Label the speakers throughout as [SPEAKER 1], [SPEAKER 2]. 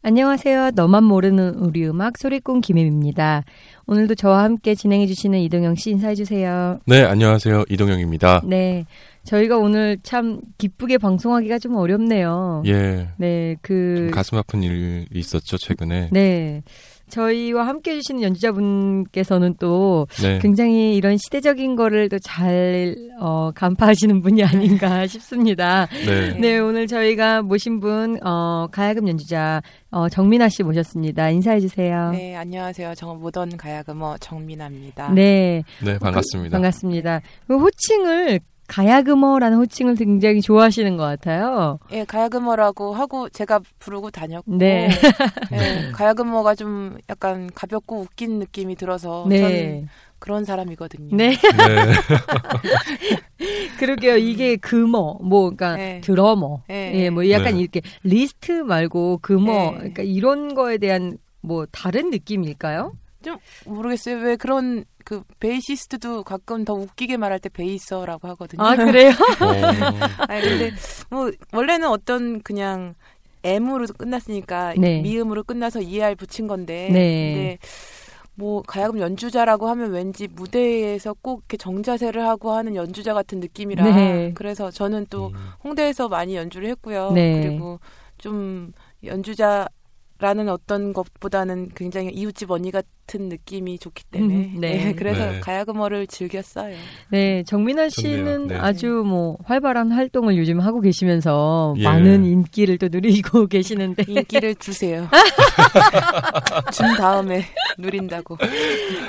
[SPEAKER 1] 안녕하세요. 너만 모르는 우리 음악 소리꾼 김혜입니다. 오늘도 저와 함께 진행해 주시는 이동영 씨 인사해 주세요.
[SPEAKER 2] 네, 안녕하세요. 이동영입니다.
[SPEAKER 1] 네. 저희가 오늘 참 기쁘게 방송하기가 좀 어렵네요.
[SPEAKER 2] 예.
[SPEAKER 1] 네,
[SPEAKER 2] 그좀 가슴 아픈 일이 있었죠, 최근에.
[SPEAKER 1] 네. 저희와 함께 해주시는 연주자분께서는 또
[SPEAKER 2] 네.
[SPEAKER 1] 굉장히 이런 시대적인 거를 또 잘 어, 간파하시는 분이 아닌가 싶습니다.
[SPEAKER 2] 네.
[SPEAKER 1] 네, 오늘 저희가 모신 분, 어, 가야금 연주자, 어, 정민아 씨 모셨습니다. 인사해 주세요.
[SPEAKER 3] 네, 안녕하세요. 정 모던 가야금어 정민아입니다.
[SPEAKER 1] 네,
[SPEAKER 2] 네, 반갑습니다.
[SPEAKER 1] 반갑습니다. 그 호칭을 가야금어라는 호칭을 굉장히 좋아하시는 것 같아요.
[SPEAKER 3] 예, 가야금어라고 하고 제가 부르고 다녔고,
[SPEAKER 1] 네.
[SPEAKER 3] 예, 가야금어가 좀 약간 가볍고 웃긴 느낌이 들어서
[SPEAKER 1] 네.
[SPEAKER 3] 저는 그런 사람이거든요.
[SPEAKER 1] 네.
[SPEAKER 2] 네.
[SPEAKER 1] 그러게요. 이게 금어, 뭐, 그러니까
[SPEAKER 3] 네.
[SPEAKER 1] 드러머.
[SPEAKER 3] 네.
[SPEAKER 1] 예, 뭐 약간
[SPEAKER 2] 네.
[SPEAKER 1] 이렇게 리스트 말고 금어.
[SPEAKER 3] 네.
[SPEAKER 1] 그러니까 이런 거에 대한 뭐 다른 느낌일까요?
[SPEAKER 3] 좀 모르겠어요. 왜 그런 그 베이시스트도 가끔 더 웃기게 말할 때 베이서라고 하거든요.
[SPEAKER 1] 아, 그래요?
[SPEAKER 2] 어,
[SPEAKER 3] 아니, 근데 뭐 원래는 어떤 그냥 M으로 끝났으니까
[SPEAKER 1] 네.
[SPEAKER 3] 미음으로 끝나서 ER 붙인 건데
[SPEAKER 1] 네.
[SPEAKER 3] 근데 뭐 가야금 연주자라고 하면 왠지 무대에서 꼭 이렇게 정자세를 하고 하는 연주자 같은 느낌이라
[SPEAKER 1] 네.
[SPEAKER 3] 그래서 저는 또
[SPEAKER 2] 음,
[SPEAKER 3] 홍대에서 많이 연주를 했고요.
[SPEAKER 1] 네.
[SPEAKER 3] 그리고 좀 연주자라는 어떤 것보다는 굉장히 이웃집 언니 같은 느낌이 좋기 때문에
[SPEAKER 1] 음, 네.
[SPEAKER 3] 네, 그래서
[SPEAKER 2] 네.
[SPEAKER 3] 가야금어를 즐겼어요.
[SPEAKER 1] 네, 정민아. 씨는
[SPEAKER 2] 네.
[SPEAKER 1] 아주 뭐 활발한 활동을 요즘 하고 계시면서
[SPEAKER 2] 예.
[SPEAKER 1] 많은 인기를 또 누리고 계시는데.
[SPEAKER 3] 인기를 주세요. 준 다음에 누린다고.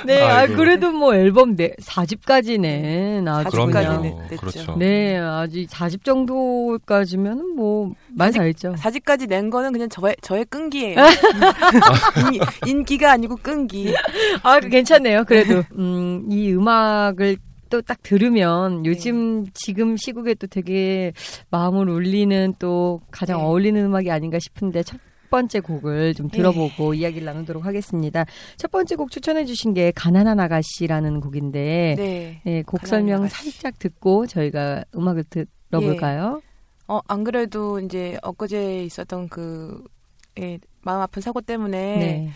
[SPEAKER 1] 네, 아. 그래도 뭐 앨범 네, 4집까지는 아주
[SPEAKER 3] 그럼요.
[SPEAKER 1] 그냥.
[SPEAKER 3] 사집까지는 됐죠.
[SPEAKER 2] 그렇죠.
[SPEAKER 1] 네, 아주 4집 정도까지면 뭐, 많이 잘했죠.
[SPEAKER 3] 사지까지 낸 거는 그냥 저의 저의 끈기예요. 인, 인기가 아니고 끈기.
[SPEAKER 1] 아, 괜찮네요. 그래도. 음, 이 음악을 또 딱 들으면 요즘 지금 시국에 또 되게 마음을 울리는 또 가장
[SPEAKER 3] 네.
[SPEAKER 1] 어울리는 음악이 아닌가 싶은데 첫 번째 곡을 좀 들어보고 이야기를 나누도록 하겠습니다. 첫 번째 곡 추천해 주신 게 가난한 아가씨라는 곡인데
[SPEAKER 3] 네.
[SPEAKER 1] 네, 곡 설명
[SPEAKER 3] 아가씨.
[SPEAKER 1] 살짝 듣고 저희가 음악을 들어볼까요?
[SPEAKER 3] 어, 안 그래도 이제 엊그제 있었던 그 예, 마음 아픈 사고 때문에
[SPEAKER 1] 네.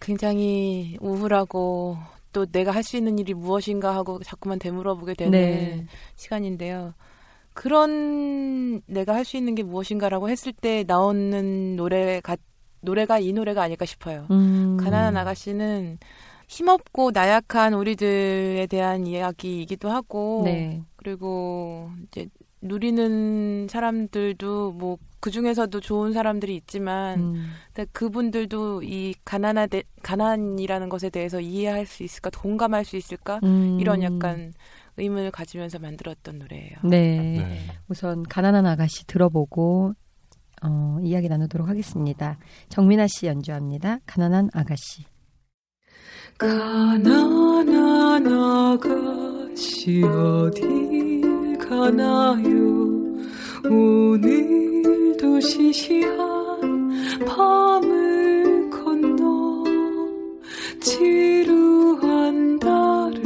[SPEAKER 3] 굉장히 우울하고 또 내가 할 수 있는 일이 무엇인가 하고 자꾸만 되물어보게 되는
[SPEAKER 1] 네.
[SPEAKER 3] 시간인데요. 그런 내가 할 수 있는 게 무엇인가라고 했을 때 나오는 노래가 노래가 이 노래가 아닐까 싶어요.
[SPEAKER 1] 음.
[SPEAKER 3] 가난한 아가씨는 힘없고 나약한 우리들에 대한 이야기이기도 하고
[SPEAKER 1] 네.
[SPEAKER 3] 그리고 이제 누리는 사람들도 뭐 그 중에서도 좋은 사람들이 있지만
[SPEAKER 1] 음.
[SPEAKER 3] 그분들도 이 가난하대 가난이라는 것에 대해서 이해할 수 있을까 공감할 수 있을까
[SPEAKER 1] 음.
[SPEAKER 3] 이런 약간 의문을 가지면서 만들었던 노래예요.
[SPEAKER 1] 네.
[SPEAKER 2] 네.
[SPEAKER 1] 우선 가난한 아가씨 들어보고 어, 이야기 나누도록 하겠습니다. 정민아 씨 연주합니다. 가난한 아가씨.
[SPEAKER 4] 가난한 아가씨 어딜 가나요 오늘도 시시한 밤을 건너 지루한 달을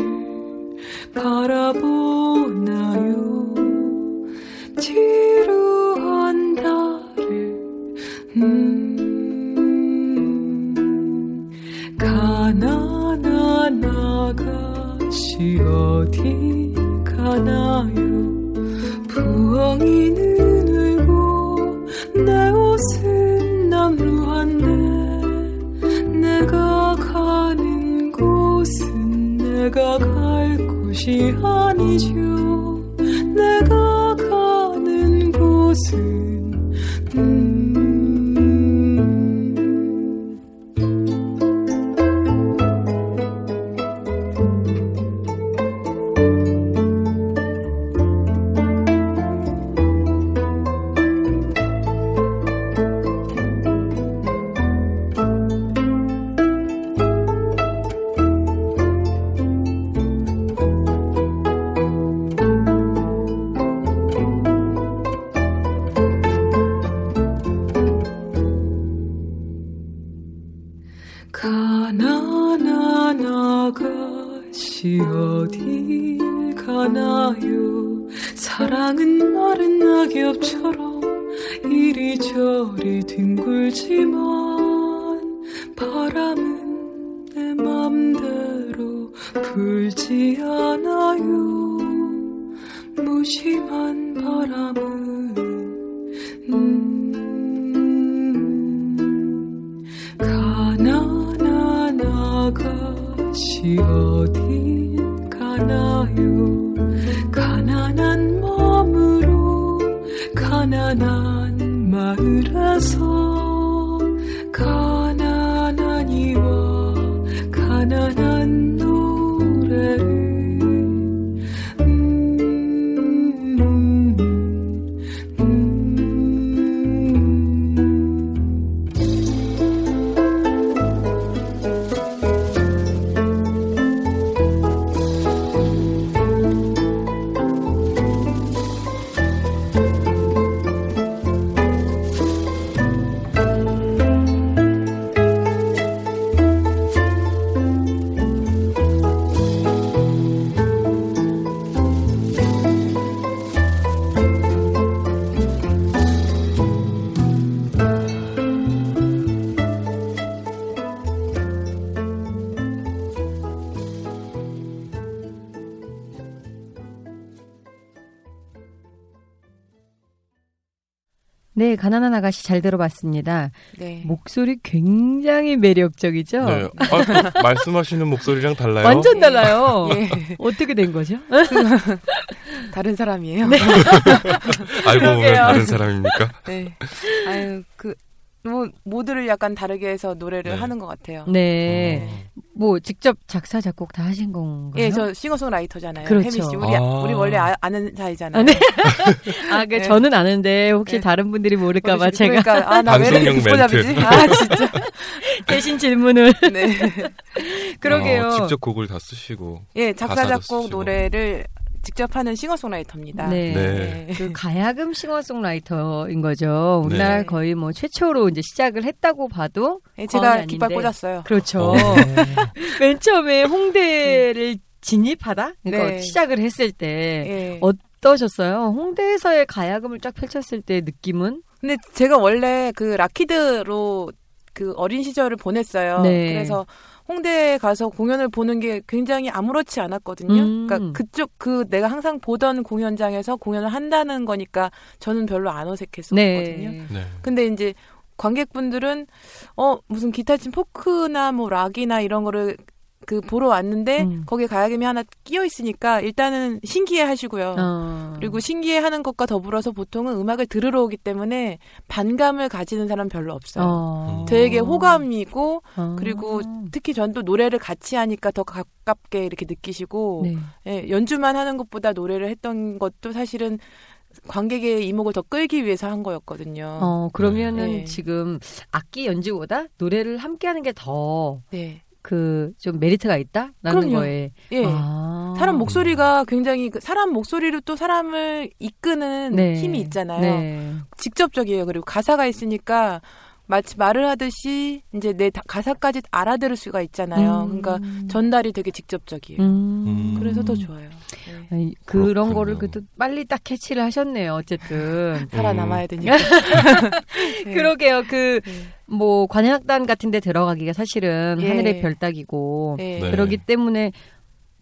[SPEAKER 4] 바라보나요 아가씨 어딜 가나요? 가난한 마음으로 가난한 마을에서
[SPEAKER 1] 잘 들어봤습니다.
[SPEAKER 3] 네.
[SPEAKER 1] 목소리 굉장히 매력적이죠?
[SPEAKER 2] 네. 아, 그 말씀하시는 목소리랑 달라요?
[SPEAKER 1] 완전 달라요.
[SPEAKER 3] 예.
[SPEAKER 1] 어떻게 된 거죠?
[SPEAKER 3] 다른 사람이에요.
[SPEAKER 2] 알고 보면. 다른 사람입니까?
[SPEAKER 3] 네. 아유, 그, 뭐, 모두를 약간 다르게 해서 노래를
[SPEAKER 2] 네.
[SPEAKER 3] 하는 것 같아요.
[SPEAKER 1] 네.
[SPEAKER 2] 어.
[SPEAKER 1] 뭐 직접 작사 작곡 다 하신 건가요?
[SPEAKER 3] 예, 저 싱어송라이터잖아요.
[SPEAKER 1] 그렇죠.
[SPEAKER 3] 혜미 씨. 우리,
[SPEAKER 2] 아.
[SPEAKER 3] 우리 원래 아, 아는 사이잖아요.
[SPEAKER 1] 아, 네. 아, 그
[SPEAKER 3] 네.
[SPEAKER 1] 저는 아는데 혹시
[SPEAKER 3] 네.
[SPEAKER 1] 다른 분들이 모를까 봐
[SPEAKER 3] 모르시-
[SPEAKER 1] 제가
[SPEAKER 3] 그러니까, 아, 나왜 이렇게?
[SPEAKER 2] 멘트.
[SPEAKER 3] 아, 진짜.
[SPEAKER 1] 대신 질문을
[SPEAKER 3] 네.
[SPEAKER 1] 그러게요.
[SPEAKER 2] 어, 직접 곡을 다 쓰시고.
[SPEAKER 3] 예, 작사, 작곡,
[SPEAKER 2] 쓰시고.
[SPEAKER 3] 노래를 직접 하는 싱어송라이터입니다.
[SPEAKER 1] 네.
[SPEAKER 2] 네.
[SPEAKER 1] 그 가야금 싱어송라이터인 거죠. 우리나라
[SPEAKER 3] 네.
[SPEAKER 1] 거의 뭐 최초로 이제 시작을 했다고 봐도
[SPEAKER 3] 예,
[SPEAKER 1] 과언이
[SPEAKER 3] 제가
[SPEAKER 1] 아닌데.
[SPEAKER 3] 깃발 꽂았어요.
[SPEAKER 1] 그렇죠.
[SPEAKER 2] 어.
[SPEAKER 1] 맨 처음에 홍대를 진입하다 그러니까
[SPEAKER 3] 네.
[SPEAKER 1] 시작을 했을 때
[SPEAKER 3] 예.
[SPEAKER 1] 어떠셨어요? 홍대에서의 가야금을 쫙 펼쳤을 때 느낌은?
[SPEAKER 3] 근데 제가 원래 그 라키드로 그 어린 시절을 보냈어요.
[SPEAKER 1] 네.
[SPEAKER 3] 그래서 홍대에 가서 공연을 보는 게 굉장히 아무렇지 않았거든요.
[SPEAKER 1] 음.
[SPEAKER 3] 그러니까 그쪽 그 내가 항상 보던 공연장에서 공연을 한다는 거니까 저는 별로 안 어색했었거든요.
[SPEAKER 1] 네.
[SPEAKER 2] 네.
[SPEAKER 3] 근데 이제 관객분들은 어 무슨 기타 친 포크나 뭐 락이나 이런 거를 그 보러 왔는데
[SPEAKER 1] 음.
[SPEAKER 3] 거기에 가야금이 하나 끼어 있으니까 일단은 신기해 하시고요.
[SPEAKER 1] 어.
[SPEAKER 3] 그리고 신기해 하는 것과 더불어서 보통은 음악을 들으러 오기 때문에 반감을 가지는 사람 별로 없어요.
[SPEAKER 1] 어.
[SPEAKER 3] 되게 호감이고
[SPEAKER 1] 어.
[SPEAKER 3] 그리고 특히 전 또 노래를 같이 하니까 더 가깝게 이렇게 느끼시고
[SPEAKER 1] 네.
[SPEAKER 3] 예, 연주만 하는 것보다 노래를 했던 것도 사실은 관객의 이목을 더 끌기 위해서 한 거였거든요.
[SPEAKER 1] 어, 그러면은
[SPEAKER 3] 네.
[SPEAKER 1] 지금 악기 연주보다 노래를 함께 하는 게더
[SPEAKER 3] 네.
[SPEAKER 1] 그 좀 메리트가 있다라는
[SPEAKER 3] 그럼요.
[SPEAKER 1] 거에
[SPEAKER 3] 예.
[SPEAKER 1] 아.
[SPEAKER 3] 사람 목소리가 굉장히 그 사람 목소리로 또 사람을 이끄는
[SPEAKER 1] 네.
[SPEAKER 3] 힘이 있잖아요.
[SPEAKER 1] 네.
[SPEAKER 3] 직접적이에요. 그리고 가사가 있으니까 마치 말을 하듯이 이제 내 다- 가사까지 알아들을 수가 있잖아요.
[SPEAKER 1] 음.
[SPEAKER 3] 그러니까 전달이 되게 직접적이에요.
[SPEAKER 1] 음.
[SPEAKER 2] 음.
[SPEAKER 3] 그래서 더 좋아요. 네.
[SPEAKER 1] 아니, 그런
[SPEAKER 2] 그렇군요.
[SPEAKER 1] 거를 그래도 빨리 딱 캐치를 하셨네요. 어쨌든
[SPEAKER 3] 살아남아야 되니까. 예.
[SPEAKER 1] 그러게요. 그
[SPEAKER 3] 예.
[SPEAKER 1] 뭐 관현악단 같은 데 들어가기가 사실은
[SPEAKER 3] 예.
[SPEAKER 1] 하늘의 별따기고
[SPEAKER 3] 예.
[SPEAKER 2] 네.
[SPEAKER 1] 그러기 때문에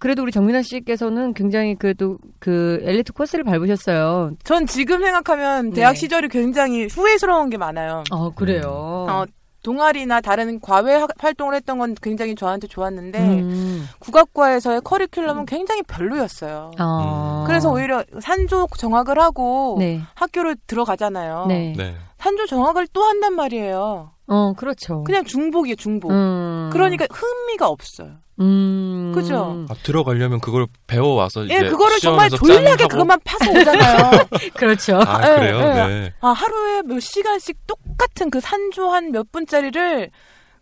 [SPEAKER 1] 그래도 우리 정민아 씨께서는 굉장히 그래도 그 엘리트 코스를 밟으셨어요.
[SPEAKER 3] 전 지금 생각하면 대학
[SPEAKER 1] 네.
[SPEAKER 3] 시절이 굉장히 후회스러운 게 많아요.
[SPEAKER 1] 어, 그래요.
[SPEAKER 3] 어, 동아리나 다른 과외 학- 활동을 했던 건 굉장히 저한테 좋았는데
[SPEAKER 1] 음.
[SPEAKER 3] 국악과에서의 커리큘럼은 굉장히 별로였어요.
[SPEAKER 1] 어.
[SPEAKER 3] 그래서 오히려 산조 정학을 하고
[SPEAKER 1] 네.
[SPEAKER 3] 학교를 들어가잖아요.
[SPEAKER 1] 네.
[SPEAKER 2] 네.
[SPEAKER 3] 산조 정학을 또 한단 말이에요.
[SPEAKER 1] 어, 그렇죠.
[SPEAKER 3] 그냥 중복이에요, 중복.
[SPEAKER 1] 음.
[SPEAKER 3] 그러니까 흥미가 없어요.
[SPEAKER 1] 음.
[SPEAKER 3] 그죠?
[SPEAKER 2] 아, 들어가려면 그걸 배워 와서
[SPEAKER 3] 예,
[SPEAKER 2] 이제
[SPEAKER 3] 그거를 정말 졸라게 그것만 파서 오잖아요.
[SPEAKER 1] 그렇죠.
[SPEAKER 2] 아
[SPEAKER 3] 예,
[SPEAKER 2] 그래요?
[SPEAKER 3] 예.
[SPEAKER 2] 네.
[SPEAKER 3] 아, 하루에 몇 시간씩 똑같은 그 산조 한 몇 분짜리를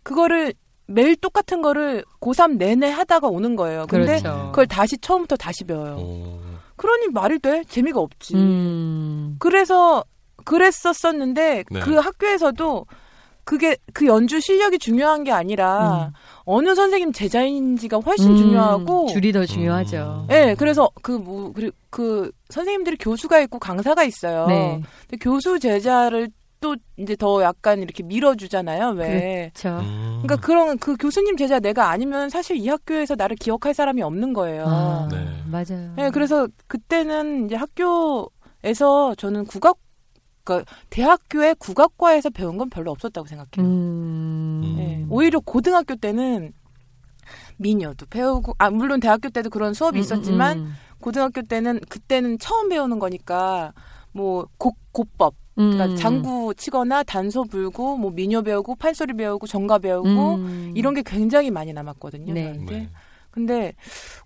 [SPEAKER 3] 그거를 매일 똑같은 거를 고3 내내 하다가 오는 거예요. 근데
[SPEAKER 1] 그렇죠.
[SPEAKER 3] 그걸 다시 처음부터 다시 배워요.
[SPEAKER 2] 오.
[SPEAKER 3] 그러니 말이 돼? 재미가 없지.
[SPEAKER 1] 음.
[SPEAKER 3] 그래서 그랬었었는데
[SPEAKER 2] 네.
[SPEAKER 3] 그 학교에서도 그게 그 연주 실력이 중요한 게 아니라
[SPEAKER 1] 음.
[SPEAKER 3] 어느 선생님 제자인지가 훨씬
[SPEAKER 1] 음,
[SPEAKER 3] 중요하고
[SPEAKER 1] 줄이 더 중요하죠.
[SPEAKER 2] 음.
[SPEAKER 3] 예, 그래서 그 뭐, 그, 그 선생님들이 교수가 있고 강사가 있어요.
[SPEAKER 1] 네.
[SPEAKER 3] 근데 교수 제자를 또 이제 더 약간 이렇게 밀어주잖아요. 왜?
[SPEAKER 1] 그렇죠.
[SPEAKER 2] 음.
[SPEAKER 3] 그러니까 그런 그 교수님 제자 내가 아니면 사실 이 학교에서 나를 기억할 사람이 없는 거예요.
[SPEAKER 1] 아,
[SPEAKER 2] 네.
[SPEAKER 1] 맞아요.
[SPEAKER 3] 예, 그래서 그때는 이제 학교에서 저는 국악, 그러니까 대학교의 국악과에서 배운 건 별로 없었다고 생각해요.
[SPEAKER 1] 음.
[SPEAKER 3] 예, 오히려 고등학교 때는 미녀도 배우고, 아, 물론 대학교 때도 그런 수업이
[SPEAKER 1] 음,
[SPEAKER 3] 있었지만,
[SPEAKER 1] 음,
[SPEAKER 3] 고등학교 때는, 그때는 처음 배우는 거니까, 뭐, 곡, 곡법,
[SPEAKER 1] 음.
[SPEAKER 3] 그러니까 장구 치거나 단소 불고, 뭐, 미녀 배우고, 판소리 배우고, 정가 배우고,
[SPEAKER 1] 음.
[SPEAKER 3] 이런 게 굉장히 많이 남았거든요.
[SPEAKER 1] 네.
[SPEAKER 3] 저한테.
[SPEAKER 2] 네.
[SPEAKER 3] 근데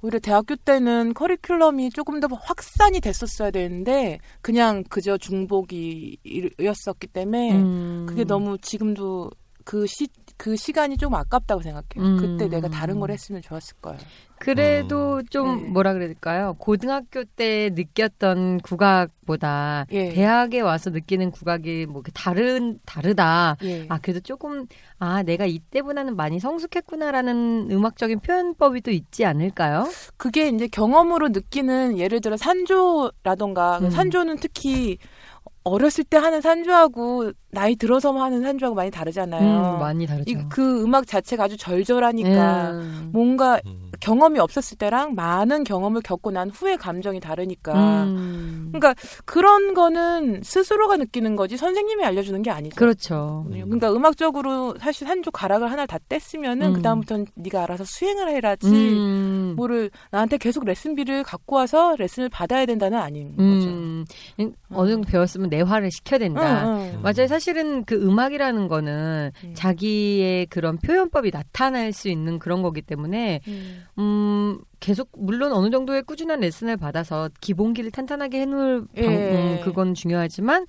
[SPEAKER 3] 오히려 대학교 때는 커리큘럼이 조금 더 확산이 됐었어야 되는데 그냥 그저 중복이었었기 때문에
[SPEAKER 1] 음.
[SPEAKER 3] 그게 너무 지금도 그 시, 그 시간이 좀 아깝다고 생각해요.
[SPEAKER 1] 음.
[SPEAKER 3] 그때 내가 다른 걸 했으면 좋았을 거예요.
[SPEAKER 1] 그래도 좀
[SPEAKER 3] 네.
[SPEAKER 1] 뭐라 그럴까요? 고등학교 때 느꼈던 국악보다
[SPEAKER 3] 예.
[SPEAKER 1] 대학에 와서 느끼는 국악이 뭐 다른 다르다.
[SPEAKER 3] 예.
[SPEAKER 1] 아 그래도 조금 아 내가 이때보다는 많이 성숙했구나라는 음악적인 표현법이 또 있지 않을까요?
[SPEAKER 3] 그게 이제 경험으로 느끼는 예를 들어 산조라던가
[SPEAKER 1] 음.
[SPEAKER 3] 산조는 특히 어렸을 때 하는 산조하고 나이 들어서 하는 산조하고 많이 다르잖아요.
[SPEAKER 1] 음, 많이 다르죠.
[SPEAKER 3] 이, 그 음악 자체가 아주 절절하니까
[SPEAKER 1] 음.
[SPEAKER 3] 뭔가
[SPEAKER 2] 음.
[SPEAKER 3] 경험이 없었을 때랑 많은 경험을 겪고 난 후의 감정이 다르니까.
[SPEAKER 1] 음.
[SPEAKER 3] 그러니까 그런 거는 스스로가 느끼는 거지 선생님이 알려주는 게 아니죠.
[SPEAKER 1] 그렇죠.
[SPEAKER 3] 그러니까 음악적으로 사실 한쪽 가락을 하나 다 뗐으면은
[SPEAKER 1] 음.
[SPEAKER 3] 그 다음부터는 네가 알아서 수행을 해라지.
[SPEAKER 1] 음.
[SPEAKER 3] 뭐를 나한테 계속 레슨비를 갖고 와서 레슨을 받아야 된다는 아닌 거죠.
[SPEAKER 1] 음. 어느 정도 배웠으면 내화를 시켜야 된다.
[SPEAKER 3] 응, 응.
[SPEAKER 1] 맞아요. 사실은 그 음악이라는 거는
[SPEAKER 3] 음.
[SPEAKER 1] 자기의 그런 표현법이 나타날 수 있는 그런 거기 때문에
[SPEAKER 3] 음.
[SPEAKER 1] 음 계속 물론 어느 정도의 꾸준한 레슨을 받아서 기본기를 탄탄하게 해놓을
[SPEAKER 3] 예.
[SPEAKER 1] 방, 음, 그건 중요하지만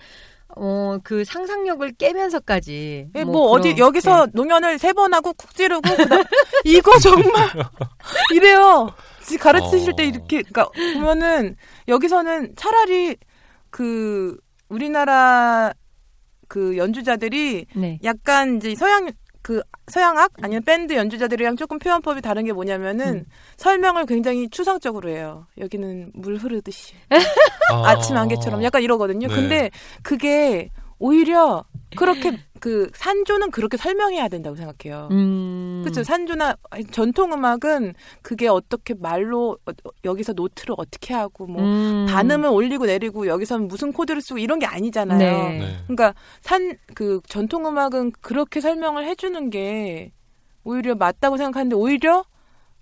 [SPEAKER 1] 어 그 상상력을 깨면서까지
[SPEAKER 3] 예, 뭐, 어디
[SPEAKER 1] 그렇게-
[SPEAKER 3] 여기서 농연을 세 번 하고 쿡 찌르고 이거 정말 이래요. 지- 가르치실 때
[SPEAKER 2] 어.
[SPEAKER 3] 이렇게 그러니까 보면은 여기서는 차라리 그 우리나라 그 연주자들이
[SPEAKER 1] 네.
[SPEAKER 3] 약간 이제 서양 그 서양악 아니면 밴드 연주자들이랑 조금 표현법이 다른 게 뭐냐면은
[SPEAKER 1] 음.
[SPEAKER 3] 설명을 굉장히 추상적으로 해요. 여기는 물 흐르듯이
[SPEAKER 2] 아.
[SPEAKER 3] 아침 안개처럼 약간 이러거든요.
[SPEAKER 2] 네.
[SPEAKER 3] 근데 그게 오히려 그렇게 그 산조는 그렇게 설명해야 된다고 생각해요.
[SPEAKER 1] 음.
[SPEAKER 3] 그렇죠. 산조나 전통 음악은 그게 어떻게 말로 어, 어, 여기서 노트를 어떻게 하고 뭐
[SPEAKER 1] 음.
[SPEAKER 3] 반음을 올리고 내리고 여기서는 무슨 코드를 쓰고 이런 게 아니잖아요.
[SPEAKER 1] 네.
[SPEAKER 2] 네.
[SPEAKER 3] 그러니까 산 그 전통 음악은 그렇게 설명을 해주는 게 오히려 맞다고 생각하는데 오히려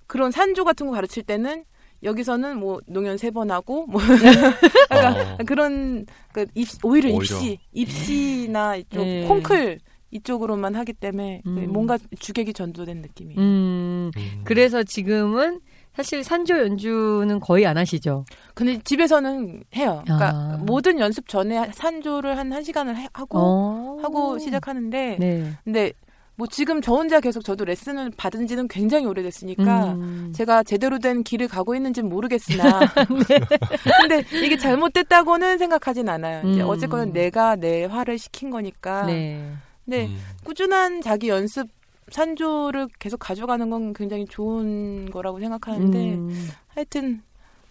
[SPEAKER 3] 그런 산조 같은 거 가르칠 때는 여기서는 뭐 농연 세 번 하고 뭐 약간
[SPEAKER 2] 어.
[SPEAKER 3] 그런 그 입, 오히려,
[SPEAKER 2] 오히려.
[SPEAKER 3] 입시 입시나 이쪽
[SPEAKER 1] 네.
[SPEAKER 3] 콩클 이쪽으로만 하기 때문에
[SPEAKER 1] 음.
[SPEAKER 3] 뭔가 주객이 전도된 느낌이.
[SPEAKER 1] 음.
[SPEAKER 2] 음.
[SPEAKER 1] 그래서 지금은 사실 산조 연주는 거의 안 하시죠.
[SPEAKER 3] 근데 집에서는 해요. 그러니까
[SPEAKER 1] 아.
[SPEAKER 3] 모든 연습 전에 산조를 한 1시간을 하고
[SPEAKER 1] 어.
[SPEAKER 3] 하고 시작하는데
[SPEAKER 1] 네.
[SPEAKER 3] 근데 뭐 지금 저 혼자 계속 저도 레슨을 받은 지는 굉장히 오래됐으니까
[SPEAKER 1] 음.
[SPEAKER 3] 제가 제대로 된 길을 가고 있는지는 모르겠으나 근데 이게 잘못됐다고는 생각하진 않아요. 이제
[SPEAKER 1] 음.
[SPEAKER 3] 어쨌거나 내가 내 화를 시킨 거니까.
[SPEAKER 1] 네.
[SPEAKER 3] 근데
[SPEAKER 2] 음.
[SPEAKER 3] 꾸준한 자기 연습 산조를 계속 가져가는 건 굉장히 좋은 거라고 생각하는데
[SPEAKER 1] 음.
[SPEAKER 3] 하여튼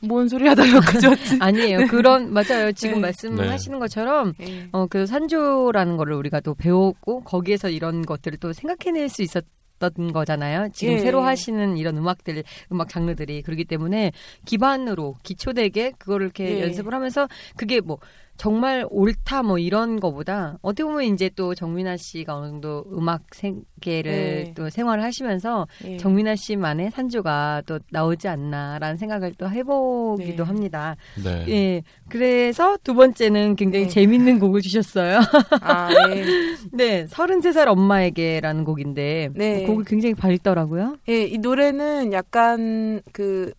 [SPEAKER 3] 뭔 소리 하다 여기까지 왔지?
[SPEAKER 1] 아니에요. 그런 맞아요. 지금
[SPEAKER 3] 네.
[SPEAKER 1] 말씀하시는 것처럼
[SPEAKER 3] 예.
[SPEAKER 1] 어그 산조라는 거를 우리가 또 배웠고 거기에서 이런 것들을 또 생각해낼 수 있었 던 거잖아요. 지금
[SPEAKER 3] 예.
[SPEAKER 1] 새로 하시는 이런 음악들 음악 장르들이 그렇기 때문에 기반으로 기초되게 그거를 이렇게
[SPEAKER 3] 예.
[SPEAKER 1] 연습을 하면서 그게 뭐 정말 옳다 뭐 이런 거보다 어떻게 보면 이제 또 정민아 씨가 어느 정도 음악 세계를
[SPEAKER 3] 예.
[SPEAKER 1] 또 생활을 하시면서
[SPEAKER 3] 예.
[SPEAKER 1] 정민아 씨만의 산조가 또 나오지 않나라는 생각을 또 해보기도
[SPEAKER 3] 네.
[SPEAKER 1] 합니다.
[SPEAKER 2] 네.
[SPEAKER 1] 예. 그래서 두 번째는 굉장히
[SPEAKER 3] 네.
[SPEAKER 1] 재밌는 곡을 주셨어요.
[SPEAKER 3] 아, 예.
[SPEAKER 1] 네. 33살 엄마에게라는 곡인데.
[SPEAKER 3] 네.
[SPEAKER 1] 곡이 굉장히 밝더라고요.
[SPEAKER 3] 예, 이 노래는 약간 그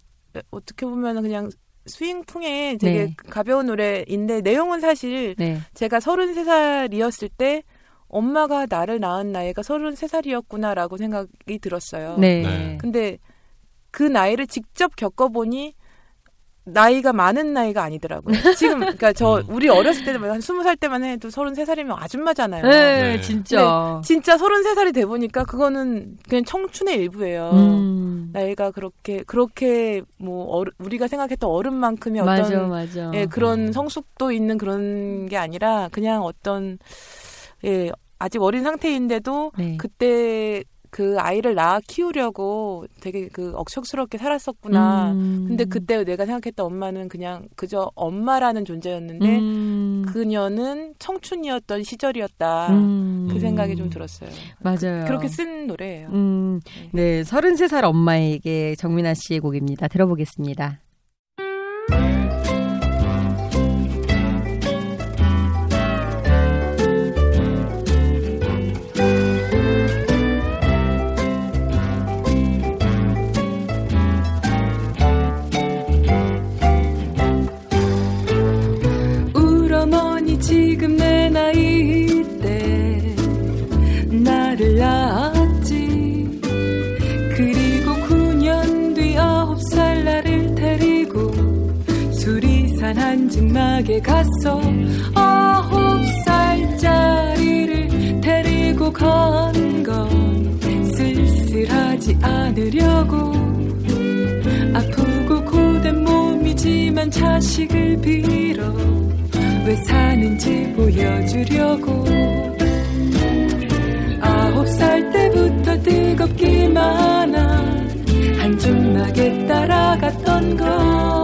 [SPEAKER 3] 어떻게 보면 그냥 스윙풍의 되게
[SPEAKER 1] 네.
[SPEAKER 3] 가벼운 노래인데 내용은 사실
[SPEAKER 1] 네.
[SPEAKER 3] 제가 33살이었을 때 엄마가 나를 낳은 나이가 33살이었구나라고 생각이 들었어요.
[SPEAKER 1] 네.
[SPEAKER 2] 네.
[SPEAKER 3] 근데 그 나이를 직접 겪어보니 나이가 많은 나이가 아니더라고요. 지금 그러니까 저
[SPEAKER 2] 음.
[SPEAKER 3] 우리 어렸을 때는 한 20살 때만 해도 33살이면 아줌마잖아요.
[SPEAKER 1] 네,
[SPEAKER 2] 네.
[SPEAKER 1] 진짜.
[SPEAKER 3] 진짜 33살이 돼 보니까 그거는 그냥 청춘의 일부예요.
[SPEAKER 1] 음.
[SPEAKER 3] 나이가 그렇게 그렇게 뭐 어르, 우리가 생각했던 어른만큼의 어떤
[SPEAKER 1] 맞아, 맞아.
[SPEAKER 3] 예, 그런
[SPEAKER 2] 음.
[SPEAKER 3] 성숙도 있는 그런 게 아니라 그냥 어떤 예, 아직 어린 상태인데도
[SPEAKER 1] 네.
[SPEAKER 3] 그때 그 아이를 낳아 키우려고 되게 그 억척스럽게 살았었구나.
[SPEAKER 1] 음.
[SPEAKER 3] 근데 그때 내가 생각했던 엄마는 그냥 그저 엄마라는 존재였는데
[SPEAKER 1] 음.
[SPEAKER 3] 그녀는 청춘이었던 시절이었다.
[SPEAKER 1] 음.
[SPEAKER 3] 그 생각이 좀 들었어요.
[SPEAKER 1] 맞아요.
[SPEAKER 3] 그 렇게 쓴 노래예요.
[SPEAKER 1] 음. 네. 33살 엄마에게 정민아 씨의 곡입니다. 들어보겠습니다.
[SPEAKER 4] 한증막에 갔어 아홉 살짜리를 데리고 간 건 쓸쓸하지 않으려고. 아프고 고된 몸이지만 자식을 빌어 왜 사는지 보여주려고. 아홉 살 때부터 뜨겁기만 한 한줌막에 따라갔던 건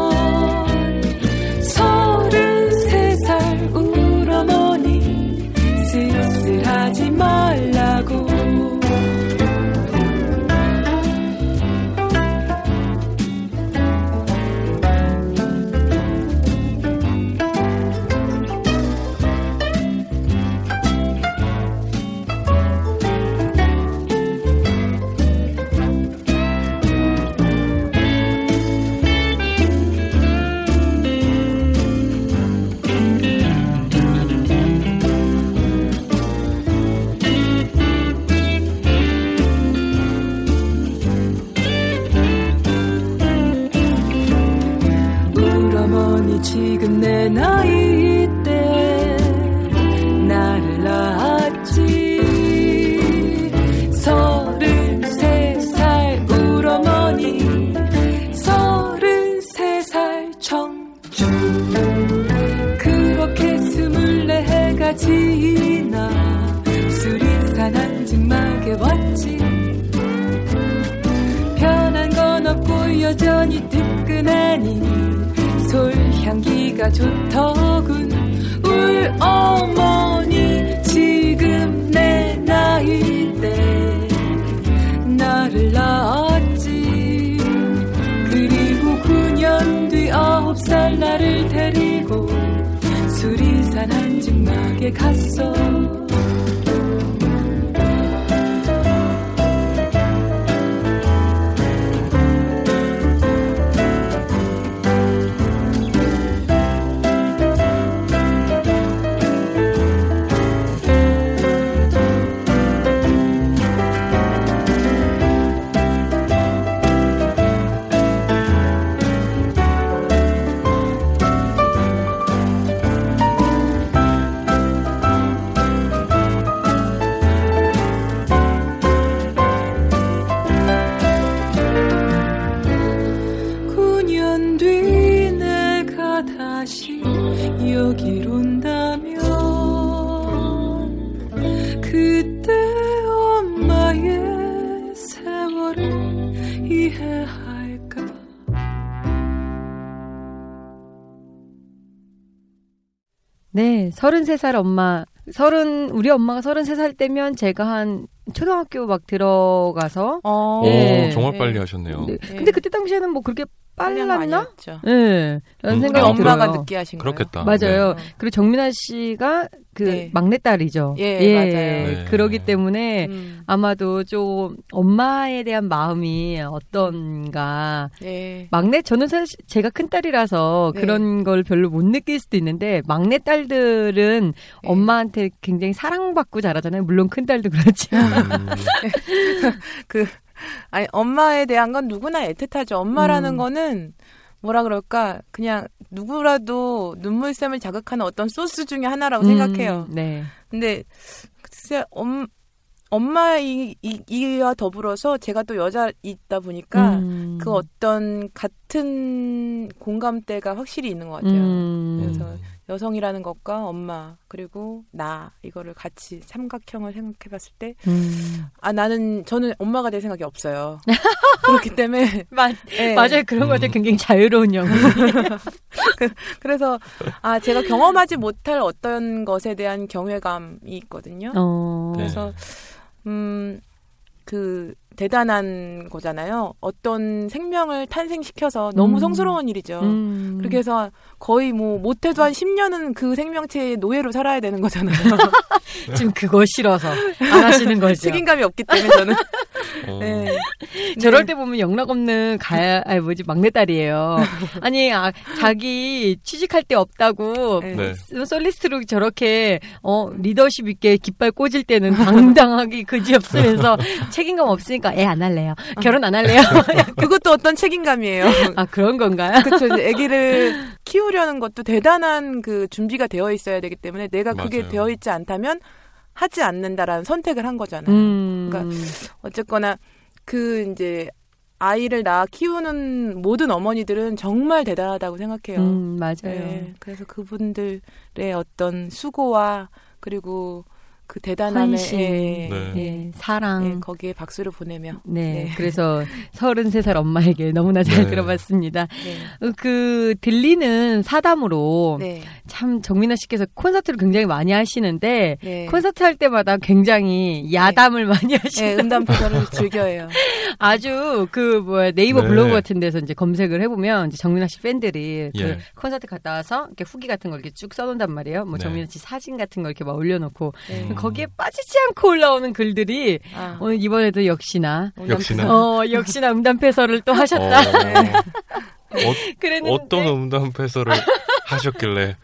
[SPEAKER 1] 33살 엄마. 서른 우리 엄마가 33살 때면 제가 한 초등학교 막 들어가서
[SPEAKER 3] 어.
[SPEAKER 2] 오,
[SPEAKER 1] 예.
[SPEAKER 2] 정말
[SPEAKER 3] 예.
[SPEAKER 2] 빨리 하셨네요.
[SPEAKER 1] 네.
[SPEAKER 3] 예.
[SPEAKER 1] 근데 그때 당시에는 뭐 그렇게
[SPEAKER 3] 빨리
[SPEAKER 1] 빨랐나? 예. 라는
[SPEAKER 2] 음,
[SPEAKER 1] 생각이
[SPEAKER 2] 아,
[SPEAKER 3] 엄마가
[SPEAKER 1] 들어요.
[SPEAKER 3] 늦게 하신
[SPEAKER 2] 그렇겠다.
[SPEAKER 1] 맞아요.
[SPEAKER 3] 네.
[SPEAKER 1] 그리고 정민아 씨가 그
[SPEAKER 3] 네.
[SPEAKER 1] 막내딸이죠.
[SPEAKER 3] 예, 맞아요.
[SPEAKER 2] 네.
[SPEAKER 1] 그러기 때문에
[SPEAKER 3] 거예요. 음.
[SPEAKER 1] 아마도 좀 엄마에 대한 마음이 어떤가.
[SPEAKER 3] 예.
[SPEAKER 1] 막내 저는 사실 제가 큰 딸이라서
[SPEAKER 3] 네.
[SPEAKER 1] 그런 걸 별로 못 느낄 수도 있는데 막내 딸들은
[SPEAKER 3] 네.
[SPEAKER 1] 엄마한테 굉장히 사랑받고 자라잖아요. 물론 큰 딸도 그렇지만.
[SPEAKER 2] 음,
[SPEAKER 3] 그 아니 엄마에 대한 건 누구나 애틋하죠. 엄마라는
[SPEAKER 1] 음.
[SPEAKER 3] 거는 뭐라 그럴까 그냥 누구라도 눈물샘을 자극하는 어떤 소스 중에 하나라고 생각해요.
[SPEAKER 1] 음, 네.
[SPEAKER 3] 근데 글쎄 엄 엄마이와 더불어서 제가 또 여자이다 보니까
[SPEAKER 1] 음.
[SPEAKER 3] 그 어떤 같은 공감대가 확실히 있는 것 같아요.
[SPEAKER 1] 음.
[SPEAKER 3] 그래서 여성이라는 것과 엄마 그리고 나 이거를 같이 삼각형을 생각해봤을 때
[SPEAKER 1] 음.
[SPEAKER 3] 아 나는 저는 엄마가 될 생각이 없어요. 그렇기 때문에
[SPEAKER 1] 맞,
[SPEAKER 3] 예.
[SPEAKER 1] 맞아요. 그런 것 같아요. 굉장히 자유로운 영혼.
[SPEAKER 3] 그래서 아 제가 경험하지 못할 어떤 것에 대한 경외감이 있거든요.
[SPEAKER 1] 어.
[SPEAKER 2] 네.
[SPEAKER 3] 그래서 음 그 대단한 거잖아요. 어떤 생명을 탄생시켜서 너무
[SPEAKER 1] 음.
[SPEAKER 3] 성스러운 일이죠.
[SPEAKER 1] 음.
[SPEAKER 3] 그렇게 해서 거의 뭐 못해도 한 10년은 그 생명체의 노예로 살아야 되는 거잖아요.
[SPEAKER 1] 지금 그거 싫어서 안 하시는 거죠.
[SPEAKER 3] 책임감이 없기 때문에 저는.
[SPEAKER 2] 어,
[SPEAKER 3] 네.
[SPEAKER 1] 저럴 때 보면 영락 없는 가야, 아니 뭐지 막내딸이에요. 아니 아, 자기 취직할 데 없다고
[SPEAKER 3] 네.
[SPEAKER 2] 네.
[SPEAKER 1] 솔리스트로 저렇게 어 리더십 있게 깃발 꽂을 때는 당당하게 그지 없으면서 책임감 없으니까 애 안 할래요. 결혼 안 할래요.
[SPEAKER 3] 그것도 어떤 책임감이에요.
[SPEAKER 1] 아 그런 건가요?
[SPEAKER 3] 그렇죠. 아기를 키우려는 것도 대단한 그 준비가 되어 있어야 되기 때문에 내가 그게
[SPEAKER 2] 맞아요.
[SPEAKER 3] 되어 있지 않다면 하지 않는다라는 선택을 한 거잖아요.
[SPEAKER 1] 음.
[SPEAKER 3] 그러니까 어쨌거나 그 이제 아이를 낳아 키우는 모든 어머니들은 정말 대단하다고 생각해요.
[SPEAKER 1] 음, 맞아요.
[SPEAKER 3] 네, 그래서 그분들의 어떤 수고와 그리고 그
[SPEAKER 1] 헌신.
[SPEAKER 3] 예,
[SPEAKER 2] 네.
[SPEAKER 1] 예, 사랑.
[SPEAKER 3] 예, 거기에 박수를 보내며
[SPEAKER 1] 네,
[SPEAKER 3] 네.
[SPEAKER 1] 그래서 33살 엄마에게 너무나 잘
[SPEAKER 2] 네.
[SPEAKER 1] 들어봤습니다.
[SPEAKER 3] 네.
[SPEAKER 1] 어, 그 들리는 사담으로
[SPEAKER 3] 네.
[SPEAKER 1] 참 정민아 씨께서 콘서트를 굉장히 많이 하시는데
[SPEAKER 3] 네.
[SPEAKER 1] 콘서트 할 때마다 굉장히 야담을 많이 하시는
[SPEAKER 3] 네, 음담 표현을 즐겨해요.
[SPEAKER 1] 아주 그 뭐야 네이버
[SPEAKER 2] 네.
[SPEAKER 1] 블로그 같은 데서 이제 검색을 해보면 이제 정민아 씨 팬들이 그
[SPEAKER 2] 예.
[SPEAKER 1] 콘서트 갔다 와서 이렇게 후기 같은 걸 이렇게 쭉 써놓는단 말이에요. 뭐
[SPEAKER 2] 네.
[SPEAKER 1] 정민아 씨 사진 같은 거 이렇게 막 올려놓고
[SPEAKER 3] 네.
[SPEAKER 2] 음.
[SPEAKER 1] 거기에 빠지지 않고 올라오는 글들이
[SPEAKER 3] 아,
[SPEAKER 1] 오늘 이번에도 역시나
[SPEAKER 2] 역시나.
[SPEAKER 3] 표현.
[SPEAKER 1] 어 역시나 음담패설을 또 하셨다.
[SPEAKER 2] 어,
[SPEAKER 1] 그랬는데
[SPEAKER 2] 어, 떤 음담 패설을 하셨길래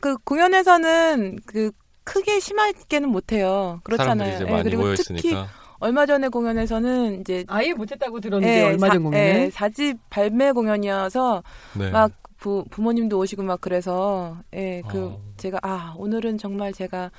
[SPEAKER 3] 그 공연에서는 그 크게 심하게는 못해요. 그렇잖아요.
[SPEAKER 2] 사람들이 이제
[SPEAKER 3] 예,
[SPEAKER 2] 많이
[SPEAKER 3] 그리고
[SPEAKER 2] 모여
[SPEAKER 3] 특히
[SPEAKER 2] 있으니까.
[SPEAKER 3] 얼마 전에 공연에서는 이제
[SPEAKER 1] 아예 못했다고 들었는데
[SPEAKER 3] 예,
[SPEAKER 1] 얼마
[SPEAKER 3] 사-
[SPEAKER 1] 전 공연에
[SPEAKER 3] 예, 사집 발매 공연이어서
[SPEAKER 2] 네.
[SPEAKER 3] 막 부, 부모님도 오시고 막 그래서 예, 그
[SPEAKER 2] 어.
[SPEAKER 3] 제가 아 오늘은 정말 제가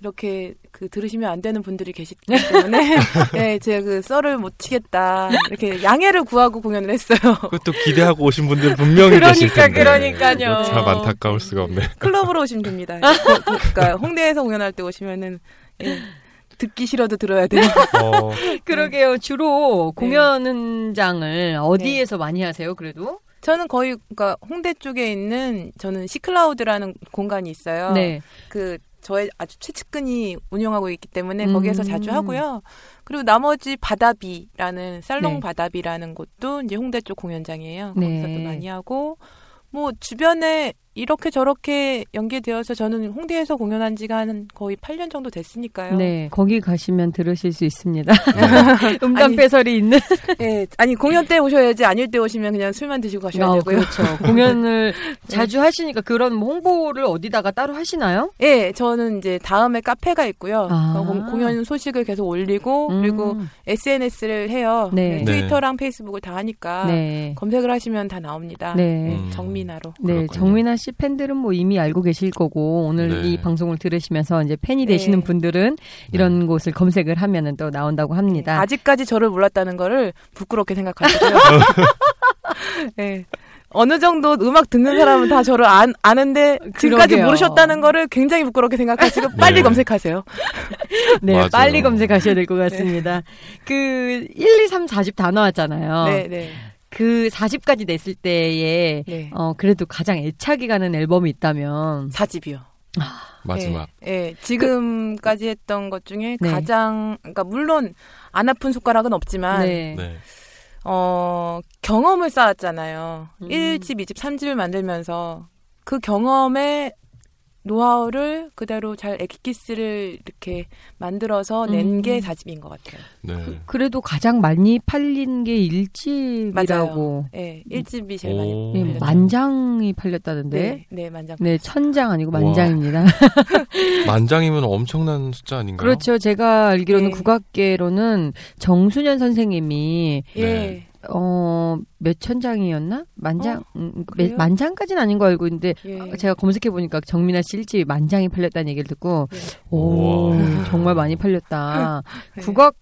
[SPEAKER 3] 이렇게 그 들으시면 안 되는 분들이 계시기 때문에 예, 제가 그 썰을 못 치겠다 이렇게 양해를 구하고 공연을 했어요.
[SPEAKER 2] 그것도 기대하고 오신 분들 분명히 계실
[SPEAKER 1] 그러니까
[SPEAKER 2] 텐데.
[SPEAKER 1] 그러니까요.
[SPEAKER 2] 참 안타까울 수가 없네.
[SPEAKER 3] 클럽으로 오시면 됩니다. 그, 그러니까 홍대에서 공연할 때 오시면은 예, 듣기 싫어도 들어야 돼요.
[SPEAKER 2] 어,
[SPEAKER 1] 그러게요. 주로
[SPEAKER 3] 네.
[SPEAKER 1] 공연장을 어디에서 많이 하세요? 그래도
[SPEAKER 3] 저는 거의 그러니까 홍대 쪽에 있는 저는 시클라우드라는 공간이 있어요.
[SPEAKER 1] 네.
[SPEAKER 3] 그 저의 아주 최측근이 운영하고 있기 때문에
[SPEAKER 1] 음.
[SPEAKER 3] 거기에서 자주 하고요. 그리고 나머지 바다비라는 살롱
[SPEAKER 1] 네.
[SPEAKER 3] 바다비라는 곳도 이제 홍대 쪽 공연장이에요.
[SPEAKER 1] 네.
[SPEAKER 3] 거기서도 많이 하고 뭐 주변에 이렇게 저렇게 연계되어서 저는 홍대에서 공연한 지가 한 거의 8년 정도 됐으니까요.
[SPEAKER 1] 네, 거기 가시면 들으실 수 있습니다.
[SPEAKER 2] 네.
[SPEAKER 1] 음담 배설이 있는.
[SPEAKER 3] 예, 아니 공연 때 오셔야지 아닐 때 오시면 그냥 술만 드시고 가셔야
[SPEAKER 1] 아,
[SPEAKER 3] 되고요.
[SPEAKER 1] 그렇죠. 공연을 자주 하시니까 그런 뭐 홍보를 어디다가 따로 하시나요?
[SPEAKER 3] 예, 저는 이제 다음에 카페가 있고요.
[SPEAKER 1] 아.
[SPEAKER 3] 어, 공- 공연 소식을 계속 올리고 그리고
[SPEAKER 1] 음,
[SPEAKER 3] SNS를 해요.
[SPEAKER 1] 네.
[SPEAKER 3] 트위터랑 페이스북을 다 하니까
[SPEAKER 1] 네.
[SPEAKER 3] 검색을 하시면 다 나옵니다.
[SPEAKER 1] 네.
[SPEAKER 2] 음.
[SPEAKER 3] 정민아로.
[SPEAKER 1] 네. 정민아 씨 팬들은 뭐 이미 알고 계실 거고 오늘
[SPEAKER 2] 네.
[SPEAKER 1] 이 방송을 들으시면서 이제 팬이
[SPEAKER 3] 네.
[SPEAKER 1] 되시는 분들은 이런 곳을 검색을 하면은 또 나온다고 합니다.
[SPEAKER 3] 아직까지 저를 몰랐다는 거를 부끄럽게 생각하시고요. 네. 어느 정도 음악 듣는 사람은 다 저를 안, 아는데 지금까지
[SPEAKER 1] 그러게요.
[SPEAKER 3] 모르셨다는 거를 굉장히 부끄럽게 생각하시고 빨리
[SPEAKER 2] 네.
[SPEAKER 3] 검색하세요.
[SPEAKER 1] 네,
[SPEAKER 2] 맞아요.
[SPEAKER 1] 빨리 검색하셔야 될 것 같습니다. 그 1, 2, 3, 4집 다 나왔잖아요.
[SPEAKER 3] 네, 네.
[SPEAKER 1] 그 4집까지 냈을 때에
[SPEAKER 3] 네.
[SPEAKER 1] 어 그래도 가장 애착이 가는 앨범이 있다면
[SPEAKER 3] 사집이요.
[SPEAKER 2] 마지막.
[SPEAKER 3] 예, 예. 지금까지 했던 것 중에
[SPEAKER 1] 네.
[SPEAKER 3] 가장, 그러니까 물론 안 아픈 손가락은 없지만,
[SPEAKER 1] 네.
[SPEAKER 2] 네.
[SPEAKER 3] 어, 경험을 쌓았잖아요.
[SPEAKER 1] 음.
[SPEAKER 3] 1집, 2집, 3집을 만들면서 그 경험의 노하우를 그대로 잘 엑기스를 이렇게 만들어서 낸
[SPEAKER 1] 음.
[SPEAKER 3] 게 4집인 것 같아요.
[SPEAKER 2] 네.
[SPEAKER 1] 그 래도 가장 많이 팔린 게 1집이라고.
[SPEAKER 3] 예, 1집이 제일 많이
[SPEAKER 2] 오.
[SPEAKER 1] 네,
[SPEAKER 3] 팔렸죠.
[SPEAKER 1] 만장이 팔렸다던데.
[SPEAKER 3] 네, 네, 만장.
[SPEAKER 1] 네, 천장 아니고. 만장입니다.
[SPEAKER 2] 만장이면 엄청난 숫자 아닌가요?
[SPEAKER 1] 그렇죠. 제가 알기로는
[SPEAKER 3] 네.
[SPEAKER 1] 국악계로는 정순현 선생님이
[SPEAKER 3] 예.
[SPEAKER 2] 네.
[SPEAKER 1] 어, 몇 천 장이었나? 만장, 음, 몇-? 만장까지는 아닌 거 알고 있는데,
[SPEAKER 3] 예.
[SPEAKER 1] 제가 검색해 보니까 정민아 씨 일집이 만장이 팔렸다는 얘기를 듣고,
[SPEAKER 3] 네.
[SPEAKER 1] 오,
[SPEAKER 2] 우와.
[SPEAKER 1] 정말 많이 팔렸다.
[SPEAKER 3] 네.
[SPEAKER 1] 국악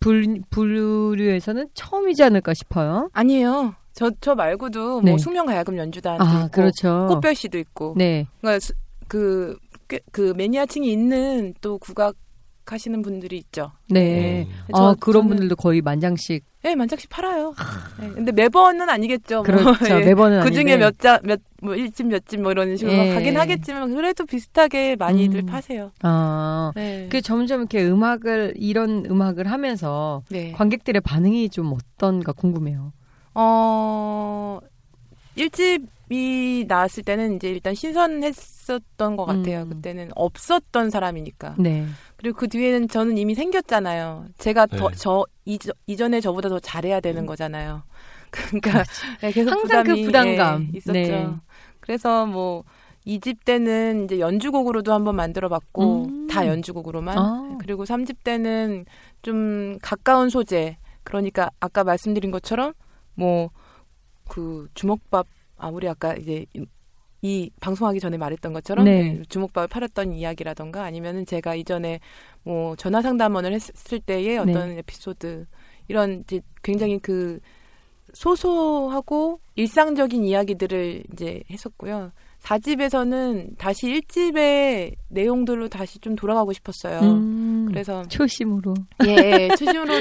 [SPEAKER 1] 불, 분류에서는 처음이지 않을까 싶어요.
[SPEAKER 3] 아니에요. 저, 저 말고도
[SPEAKER 1] 네.
[SPEAKER 3] 뭐 숙명가야금 연주단도
[SPEAKER 1] 아,
[SPEAKER 3] 있고,
[SPEAKER 1] 그렇죠.
[SPEAKER 3] 꽃별 씨도 있고,
[SPEAKER 1] 네.
[SPEAKER 3] 그러니까 수- 그, 꽤- 그 매니아층이 있는 또 국악 하시는 분들이 있죠.
[SPEAKER 1] 네.
[SPEAKER 2] 음.
[SPEAKER 1] 아,
[SPEAKER 3] 저-
[SPEAKER 1] 그런
[SPEAKER 3] 저는-
[SPEAKER 1] 분들도 거의 만장씩.
[SPEAKER 3] 네, 만장씩 팔아요. 네, 근데 매번은 아니겠죠. 뭐.
[SPEAKER 1] 그렇죠.
[SPEAKER 3] 예.
[SPEAKER 1] 매번은
[SPEAKER 3] 그 중에. 몇 자, 몇, 뭐, 1집, 몇 집, 뭐 이런 식으로
[SPEAKER 1] 예.
[SPEAKER 3] 가긴 하겠지만, 그래도 비슷하게 많이들
[SPEAKER 1] 음.
[SPEAKER 3] 파세요.
[SPEAKER 1] 아,
[SPEAKER 3] 네.
[SPEAKER 1] 그 점점 이렇게 음악을, 이런 음악을 하면서
[SPEAKER 3] 네.
[SPEAKER 1] 관객들의 반응이 좀 어떤가 궁금해요.
[SPEAKER 3] 어, 1집 이 나왔을 때는 이제 일단 신선했었던 것 같아요.
[SPEAKER 1] 음.
[SPEAKER 3] 그때는 없었던 사람이니까.
[SPEAKER 1] 네.
[SPEAKER 3] 그리고 그 뒤에는 저는 이미 생겼잖아요. 제가 더,
[SPEAKER 2] 네.
[SPEAKER 3] 저, 이전, 이전에 저보다 더 잘해야 되는 거잖아요. 그러니까 네, 계속
[SPEAKER 1] 항상 그
[SPEAKER 3] 부담이,
[SPEAKER 1] 부담감.
[SPEAKER 3] 예, 있었죠.
[SPEAKER 1] 네.
[SPEAKER 3] 그래서 뭐, 이 집 때는 이제 연주곡으로도 한번 만들어 봤고,
[SPEAKER 1] 음.
[SPEAKER 3] 다 연주곡으로만.
[SPEAKER 1] 아.
[SPEAKER 3] 그리고 3집 때는 좀 가까운 소재. 그러니까 아까 말씀드린 것처럼 뭐, 그 주먹밥, 아, 우리 아까 이제 이- 이 방송하기 전에 말했던 것처럼
[SPEAKER 1] 네.
[SPEAKER 3] 네, 주먹밥을 팔았던 이야기라던가 아니면은 제가 이전에 뭐 전화 상담원을 했을 때의 어떤
[SPEAKER 1] 네.
[SPEAKER 3] 에피소드 이런 이제 굉장히 그 소소하고 일상적인 이야기들을 이제 했었고요. 4집에서는 다시 1집의 내용들로 다시 좀 돌아가고 싶었어요.
[SPEAKER 1] 음,
[SPEAKER 3] 그래서
[SPEAKER 1] 초심으로.
[SPEAKER 3] 예, 초심으로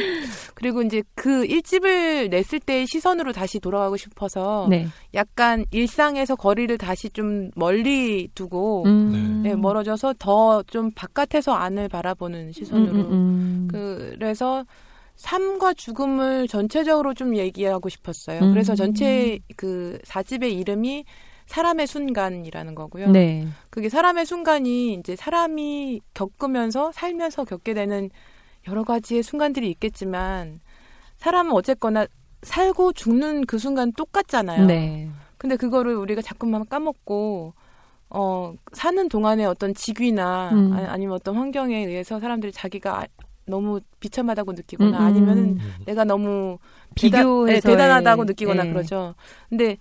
[SPEAKER 3] 그리고 이제 그 1집을 냈을 때의 시선으로 다시 돌아가고 싶어서
[SPEAKER 1] 네.
[SPEAKER 3] 약간 일상에서 거리를 다시 좀 멀리 두고
[SPEAKER 1] 음.
[SPEAKER 3] 네, 멀어져서 더 좀 바깥에서 안을 바라보는 시선으로
[SPEAKER 1] 음, 음, 음.
[SPEAKER 3] 그래서 삶과 죽음을 전체적으로 좀 얘기하고 싶었어요.
[SPEAKER 1] 음.
[SPEAKER 3] 그래서 전체 그 4집의 이름이 사람의 순간이라는 거고요.
[SPEAKER 1] 네.
[SPEAKER 3] 그게 사람의 순간이 이제 사람이 겪으면서 살면서 겪게 되는 여러 가지의 순간들이 있겠지만 사람은 어쨌거나 살고 죽는 그 순간 똑같잖아요.
[SPEAKER 1] 네.
[SPEAKER 3] 근데 그거를 우리가 자꾸만 까먹고 어 사는 동안에 어떤 직위나
[SPEAKER 1] 음.
[SPEAKER 3] 아, 아니면 어떤 환경에 의해서 사람들이 자기가 아- 너무 비참하다고 느끼거나
[SPEAKER 1] 음, 음.
[SPEAKER 3] 아니면은
[SPEAKER 2] 음.
[SPEAKER 3] 내가 너무 대단,
[SPEAKER 1] 비교해서
[SPEAKER 3] 네, 대단하다고 느끼거나
[SPEAKER 1] 예.
[SPEAKER 3] 그러죠. 근데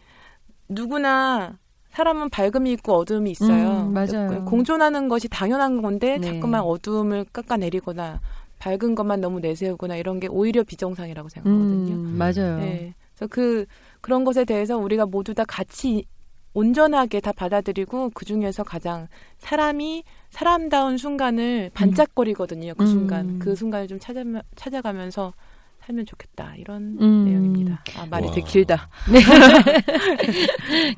[SPEAKER 3] 누구나 사람은 밝음이 있고 어두움이 있어요.
[SPEAKER 1] 음, 맞아요.
[SPEAKER 3] 공존하는 것이 당연한 건데
[SPEAKER 1] 네.
[SPEAKER 3] 자꾸만 어두움을 깎아내리거나 밝은 것만 너무 내세우거나 이런 게 오히려 비정상이라고 생각하거든요.
[SPEAKER 1] 음, 맞아요.
[SPEAKER 3] 네. 그래서 그 그런 것에 대해서 우리가 모두 다 같이 온전하게 다 받아들이고 그 중에서 가장 사람이 사람다운 순간을 반짝거리거든요. 그
[SPEAKER 1] 음.
[SPEAKER 3] 순간 그 순간을 좀 찾아 찾아가면서 살면 좋겠다 이런
[SPEAKER 1] 음.
[SPEAKER 3] 내용입니다. 아 말이
[SPEAKER 2] 와.
[SPEAKER 3] 되게 길다.
[SPEAKER 1] 네.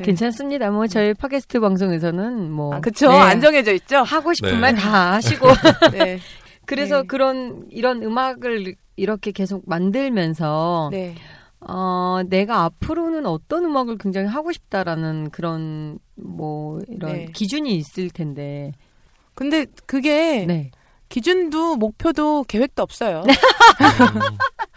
[SPEAKER 1] 괜찮습니다. 뭐 저희 팟캐스트 방송에서는 뭐
[SPEAKER 3] 아, 그쵸
[SPEAKER 1] 네.
[SPEAKER 3] 안 정해져 있죠.
[SPEAKER 1] 하고 싶은
[SPEAKER 2] 네.
[SPEAKER 1] 말다 하시고
[SPEAKER 3] 네,
[SPEAKER 1] 그래서
[SPEAKER 3] 네.
[SPEAKER 1] 그런 이런 음악을 이렇게 계속 만들면서
[SPEAKER 3] 네.
[SPEAKER 1] 어 내가 앞으로는 어떤 음악을 굉장히 하고 싶다라는 그런 뭐 이런
[SPEAKER 3] 네.
[SPEAKER 1] 기준이 있을 텐데
[SPEAKER 3] 근데 그게
[SPEAKER 1] 네.
[SPEAKER 3] 기준도 목표도 계획도 없어요.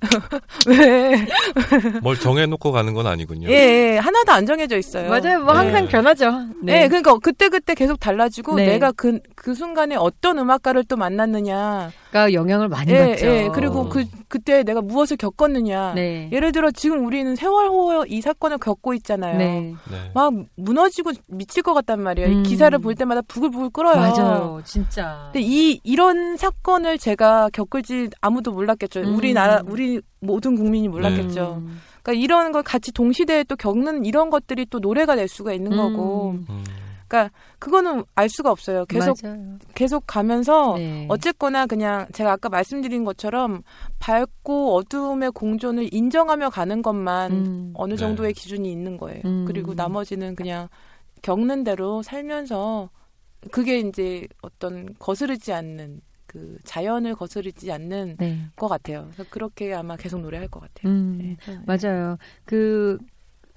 [SPEAKER 3] 왜?
[SPEAKER 2] 뭘 정해놓고 가는 건 아니군요.
[SPEAKER 3] 예, 예, 하나도 안 정해져 있어요.
[SPEAKER 1] 맞아요. 뭐
[SPEAKER 2] 네.
[SPEAKER 1] 항상 변하죠.
[SPEAKER 3] 네. 그러니까 그때 그때 계속 달라지고
[SPEAKER 1] 네.
[SPEAKER 3] 내가 그 그 순간에 어떤 음악가를 또 만났느냐,
[SPEAKER 1] 그러니까 영향을 많이
[SPEAKER 3] 예,
[SPEAKER 1] 받죠.
[SPEAKER 3] 예, 그리고 그 그때 내가 무엇을 겪었느냐.
[SPEAKER 1] 네.
[SPEAKER 3] 예를 들어 지금 우리는 세월호 이 사건을 겪고 있잖아요.
[SPEAKER 1] 네.
[SPEAKER 2] 네.
[SPEAKER 3] 막 무너지고 미칠 것 같단 말이에요.
[SPEAKER 1] 음.
[SPEAKER 3] 이 기사를 볼 때마다 부글부글 끓어요.
[SPEAKER 1] 맞아요. 진짜.
[SPEAKER 3] 근데 이 이런 사건을 제가 겪을지 아무도 몰랐겠죠.
[SPEAKER 1] 음.
[SPEAKER 3] 우리나라 우리 모든 국민이 몰랐겠죠.
[SPEAKER 1] 음.
[SPEAKER 3] 그러니까 이런 걸 같이 동시대에 또 겪는 이런 것들이 또 노래가 될 수가 있는 거고.
[SPEAKER 1] 음.
[SPEAKER 2] 음.
[SPEAKER 3] 그러니까 그거는 알 수가 없어요. 계속
[SPEAKER 1] 맞아요.
[SPEAKER 3] 계속 가면서
[SPEAKER 1] 네.
[SPEAKER 3] 어쨌거나 그냥 제가 아까 말씀드린 것처럼 밝고 어두움의 공존을 인정하며 가는 것만
[SPEAKER 1] 음.
[SPEAKER 3] 어느
[SPEAKER 2] 네.
[SPEAKER 3] 정도의 기준이 있는 거예요.
[SPEAKER 1] 음.
[SPEAKER 3] 그리고 나머지는 그냥 겪는 대로 살면서 그게 이제 어떤 거스르지 않는 그 자연을 거스르지 않는
[SPEAKER 1] 네.
[SPEAKER 3] 것 같아요. 그래서 그렇게 아마 계속 노래할 것 같아요.
[SPEAKER 1] 음.
[SPEAKER 3] 네.
[SPEAKER 1] 맞아요. 그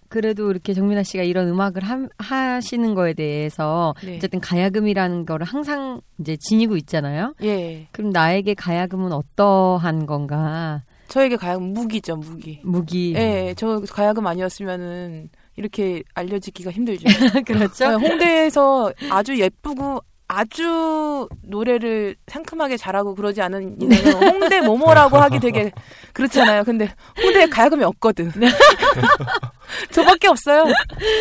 [SPEAKER 1] 그래도 이렇게 정민아 씨가 이런 음악을 함- 하시는 거에 대해서
[SPEAKER 3] 네.
[SPEAKER 1] 어쨌든 가야금이라는 거를 항상 이제 지니고 있잖아요.
[SPEAKER 3] 예.
[SPEAKER 1] 그럼 나에게 가야금은 어떠한 건가?
[SPEAKER 3] 저에게 가야금 무기죠, 무기.
[SPEAKER 1] 무기.
[SPEAKER 3] 예, 저 가야금 아니었으면은 이렇게 알려지기가 힘들죠.
[SPEAKER 1] 그렇죠.
[SPEAKER 3] 네, 홍대에서 아주 예쁘고 아주 노래를 상큼하게 잘하고 그러지 않은 이는 홍대 모모라고 하기 되게 그렇잖아요. 근데 홍대에 가야금이 없거든. 저밖에 없어요.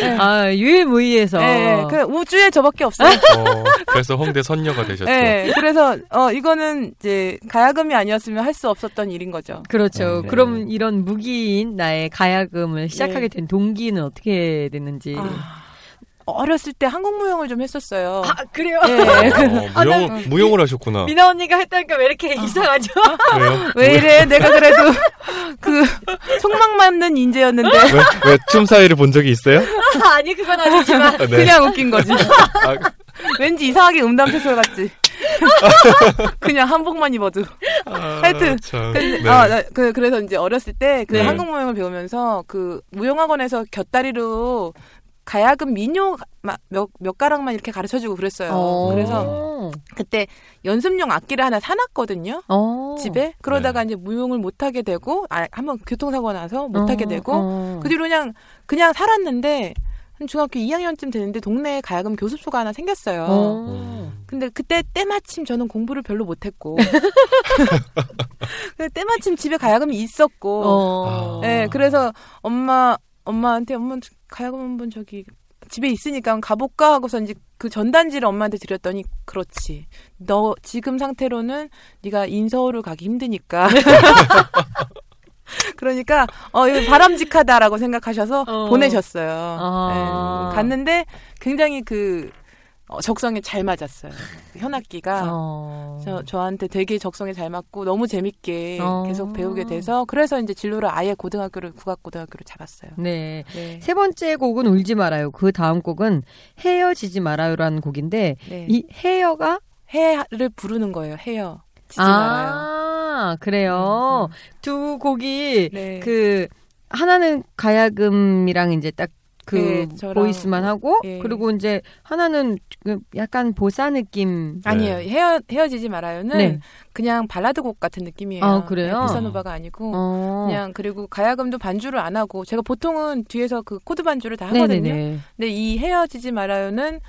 [SPEAKER 3] 네.
[SPEAKER 1] 아 유일무이해서.
[SPEAKER 3] 네, 그 우주에 저밖에 없어요.
[SPEAKER 2] 어, 그래서 홍대 선녀가 되셨죠.
[SPEAKER 3] 네, 그래서 어 이거는 이제 가야금이 아니었으면 할 수 없었던 일인 거죠.
[SPEAKER 1] 그렇죠.
[SPEAKER 2] 네.
[SPEAKER 1] 그럼 이런 무기인 나의 가야금을 시작하게
[SPEAKER 3] 네.
[SPEAKER 1] 된 동기는 어떻게 됐는지.
[SPEAKER 3] 아, 어렸을 때 한국 무용을 좀 했었어요.
[SPEAKER 1] 아, 그래요?
[SPEAKER 3] 예.
[SPEAKER 2] 어,
[SPEAKER 1] 아, 나-
[SPEAKER 2] 무용, 무용을 하셨구나.
[SPEAKER 1] 미나 언니가 했다니까 왜 이렇게 이상하죠?
[SPEAKER 2] 왜요?
[SPEAKER 3] 왜 이래? 내가 그래도 그 속막 맞는 인재였는데
[SPEAKER 2] 왜, 왜춤 사이를 본 적이 있어요?
[SPEAKER 1] 아니 그건 아니지만.
[SPEAKER 2] 아, 네.
[SPEAKER 3] 그냥 웃긴 거지.
[SPEAKER 2] 아,
[SPEAKER 3] 왠지 이상하게 음담패설 같지. 그냥 한복만 입어도.
[SPEAKER 2] 아,
[SPEAKER 3] 하여튼,
[SPEAKER 2] 참.
[SPEAKER 3] 근데,
[SPEAKER 2] 네.
[SPEAKER 3] 아, 나, 그, 그래서 이제 어렸을 때그
[SPEAKER 2] 네.
[SPEAKER 3] 한국 무용을 배우면서 그 무용학원에서 곁다리로 가야금 민요 마- 몇, 몇 가락만 이렇게 가르쳐 주고 그랬어요.
[SPEAKER 1] 어.
[SPEAKER 3] 그래서 그때 연습용 악기를 하나 사놨거든요.
[SPEAKER 1] 어.
[SPEAKER 3] 집에. 그러다가
[SPEAKER 2] 네.
[SPEAKER 3] 이제 무용을 못하게 되고, 아, 한번 교통사고 나서 못하게
[SPEAKER 1] 어,
[SPEAKER 3] 되고,
[SPEAKER 1] 어.
[SPEAKER 3] 그 뒤로 그냥, 그냥 살았는데, 한 중학교 2학년쯤 되는데 동네에 가야금 교습소가 하나 생겼어요.
[SPEAKER 1] 어.
[SPEAKER 3] 근데 그때 때마침 저는 공부를 별로 못했고, 때마침 집에 가야금이 있었고,
[SPEAKER 1] 어.
[SPEAKER 3] 네, 그래서 엄마, 엄마한테 엄마 가야금 한번 저기 집에 있으니까 가볼까 하고서 이제 그 전단지를 엄마한테 드렸더니 그렇지. 너 지금 상태로는 네가 인서울을 가기 힘드니까. 그러니까 어 이거 바람직하다라고 생각하셔서
[SPEAKER 1] 어.
[SPEAKER 3] 보내셨어요.
[SPEAKER 1] 아.
[SPEAKER 3] 네, 갔는데 굉장히 그 어, 적성에 잘 맞았어요. 그 현악기가
[SPEAKER 1] 어.
[SPEAKER 3] 저, 저한테 되게 적성에 잘 맞고 너무 재밌게
[SPEAKER 1] 어.
[SPEAKER 3] 계속 배우게 돼서 그래서 이제 진로를 아예 고등학교를 국악고등학교를 잡았어요.
[SPEAKER 1] 네.
[SPEAKER 3] 네.
[SPEAKER 1] 세 번째 곡은 울지 말아요. 그 다음 곡은 헤어지지 말아요라는 곡인데
[SPEAKER 3] 네.
[SPEAKER 1] 이 헤어가
[SPEAKER 3] 해를 부르는 거예요. 헤어. 지지 말아요.
[SPEAKER 1] 아, 그래요. 두 곡이
[SPEAKER 3] 네.
[SPEAKER 1] 그 하나는 가야금이랑 이제 딱 그
[SPEAKER 3] 네, 저랑
[SPEAKER 1] voice만 하고
[SPEAKER 3] 예.
[SPEAKER 1] 그리고 이제 하나는 그 약간 보사 느낌.
[SPEAKER 3] 아니에요. 헤어 헤어지지 말아요는
[SPEAKER 1] 네.
[SPEAKER 3] 그냥 발라드 곡 같은 느낌이에요.
[SPEAKER 1] 아, 그래요?
[SPEAKER 3] 네, 보사노바가 아니고
[SPEAKER 1] 어.
[SPEAKER 3] 그냥 그리고 가야금도 반주를 안 하고 제가 보통은 뒤에서 그 코드 반주를 다 하거든요.
[SPEAKER 1] 네네네.
[SPEAKER 3] 근데 이 헤어지지 말아요는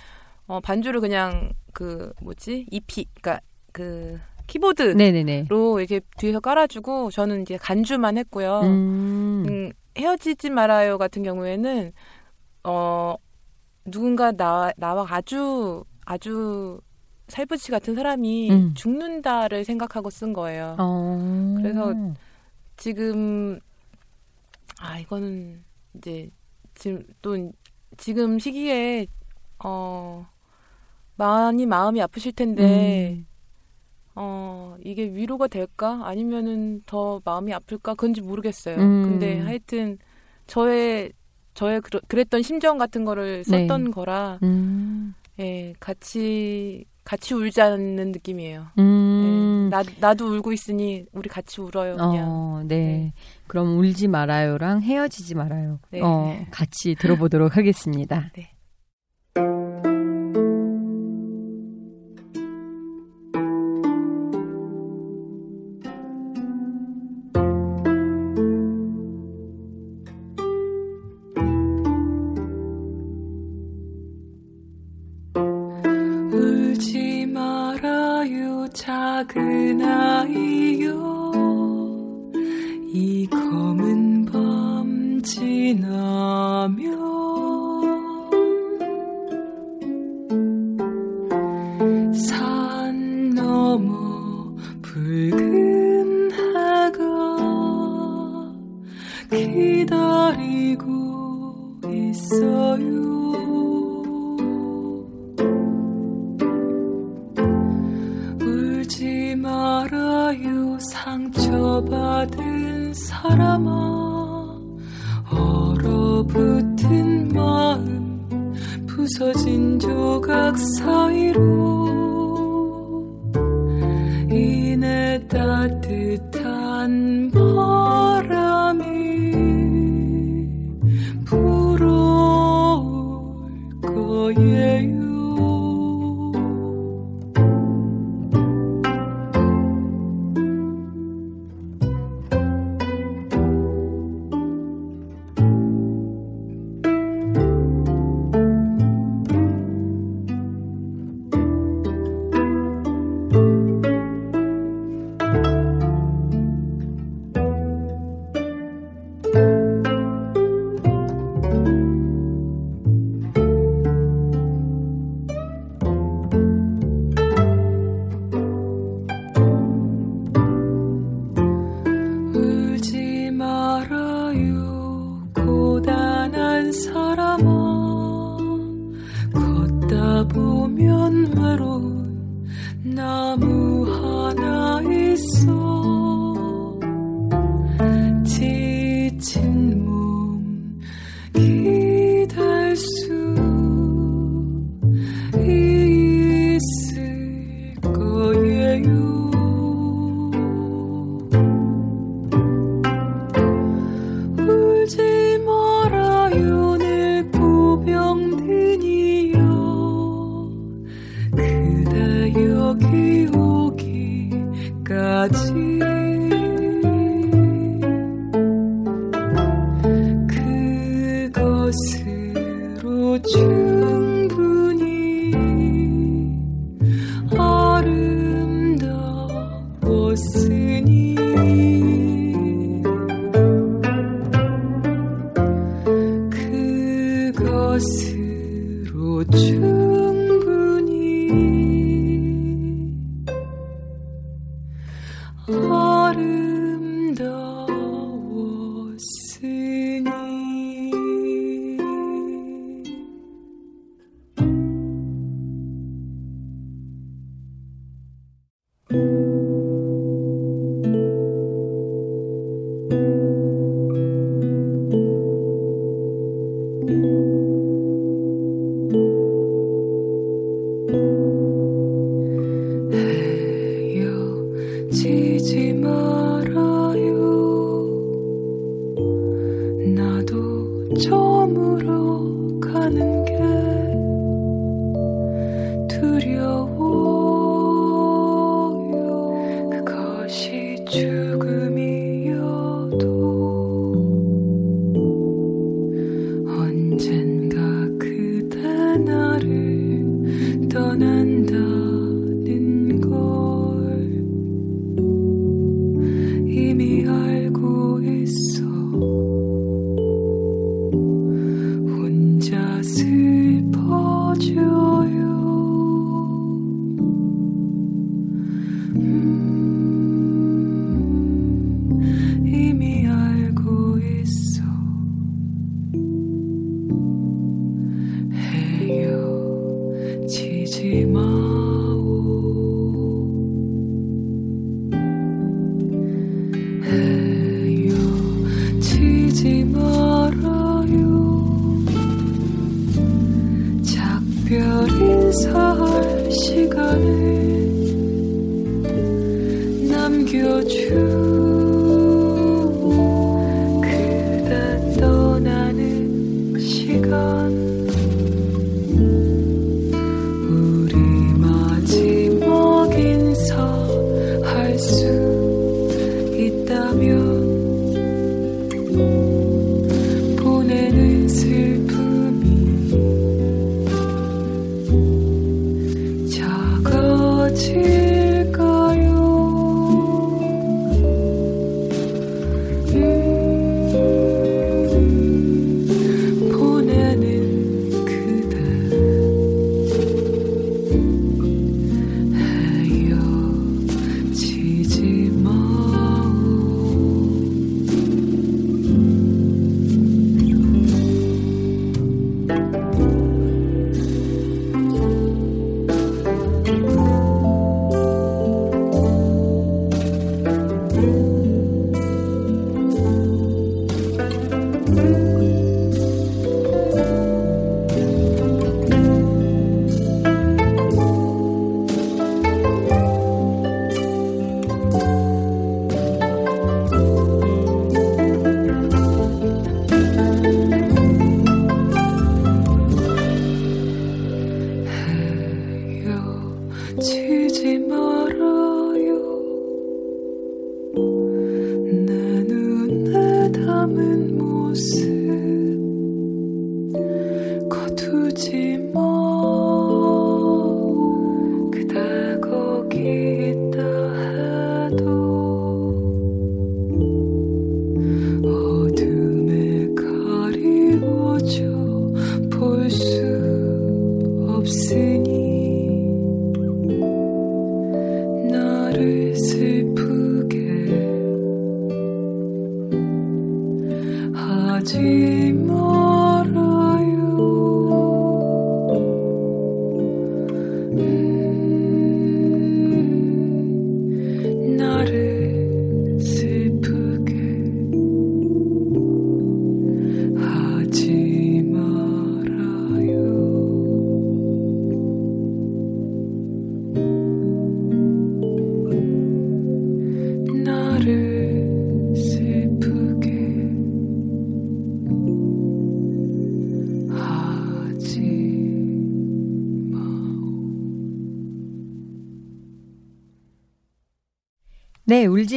[SPEAKER 3] 어, 반주를 그냥 그 뭐지 EP 그러니까 그 키보드로
[SPEAKER 1] 네네네.
[SPEAKER 3] 이렇게 뒤에서 깔아주고 저는 이제 간주만 했고요.
[SPEAKER 1] 음.
[SPEAKER 3] 음, 헤어지지 말아요 같은 경우에는 어 누군가 나 나와 아주 아주 살부치 같은 사람이
[SPEAKER 1] 음.
[SPEAKER 3] 죽는다를 생각하고 쓴 거예요.
[SPEAKER 1] 어.
[SPEAKER 3] 그래서 지금 아 이거는 이제 지금 또 지금 시기에 어 많이 마음이 아프실 텐데
[SPEAKER 1] 음.
[SPEAKER 3] 어 이게 위로가 될까 아니면은 더 마음이 아플까 그건지 모르겠어요.
[SPEAKER 1] 음.
[SPEAKER 3] 근데 하여튼 저의 저의 그러, 그랬던 심정 같은 거를
[SPEAKER 1] 네.
[SPEAKER 3] 썼던 거라
[SPEAKER 1] 음.
[SPEAKER 3] 예 같이 같이 울자는 느낌이에요.
[SPEAKER 1] 음.
[SPEAKER 3] 예, 나 나도 울고 있으니 우리 같이 울어요 그냥.
[SPEAKER 1] 어, 네.
[SPEAKER 3] 네.
[SPEAKER 1] 그럼 울지 말아요랑 헤어지지 말아요.
[SPEAKER 3] 네.
[SPEAKER 1] 어, 같이 들어보도록 하겠습니다.
[SPEAKER 3] 네.
[SPEAKER 4] 이 검은 나도 처음으로 가는 게 두려워.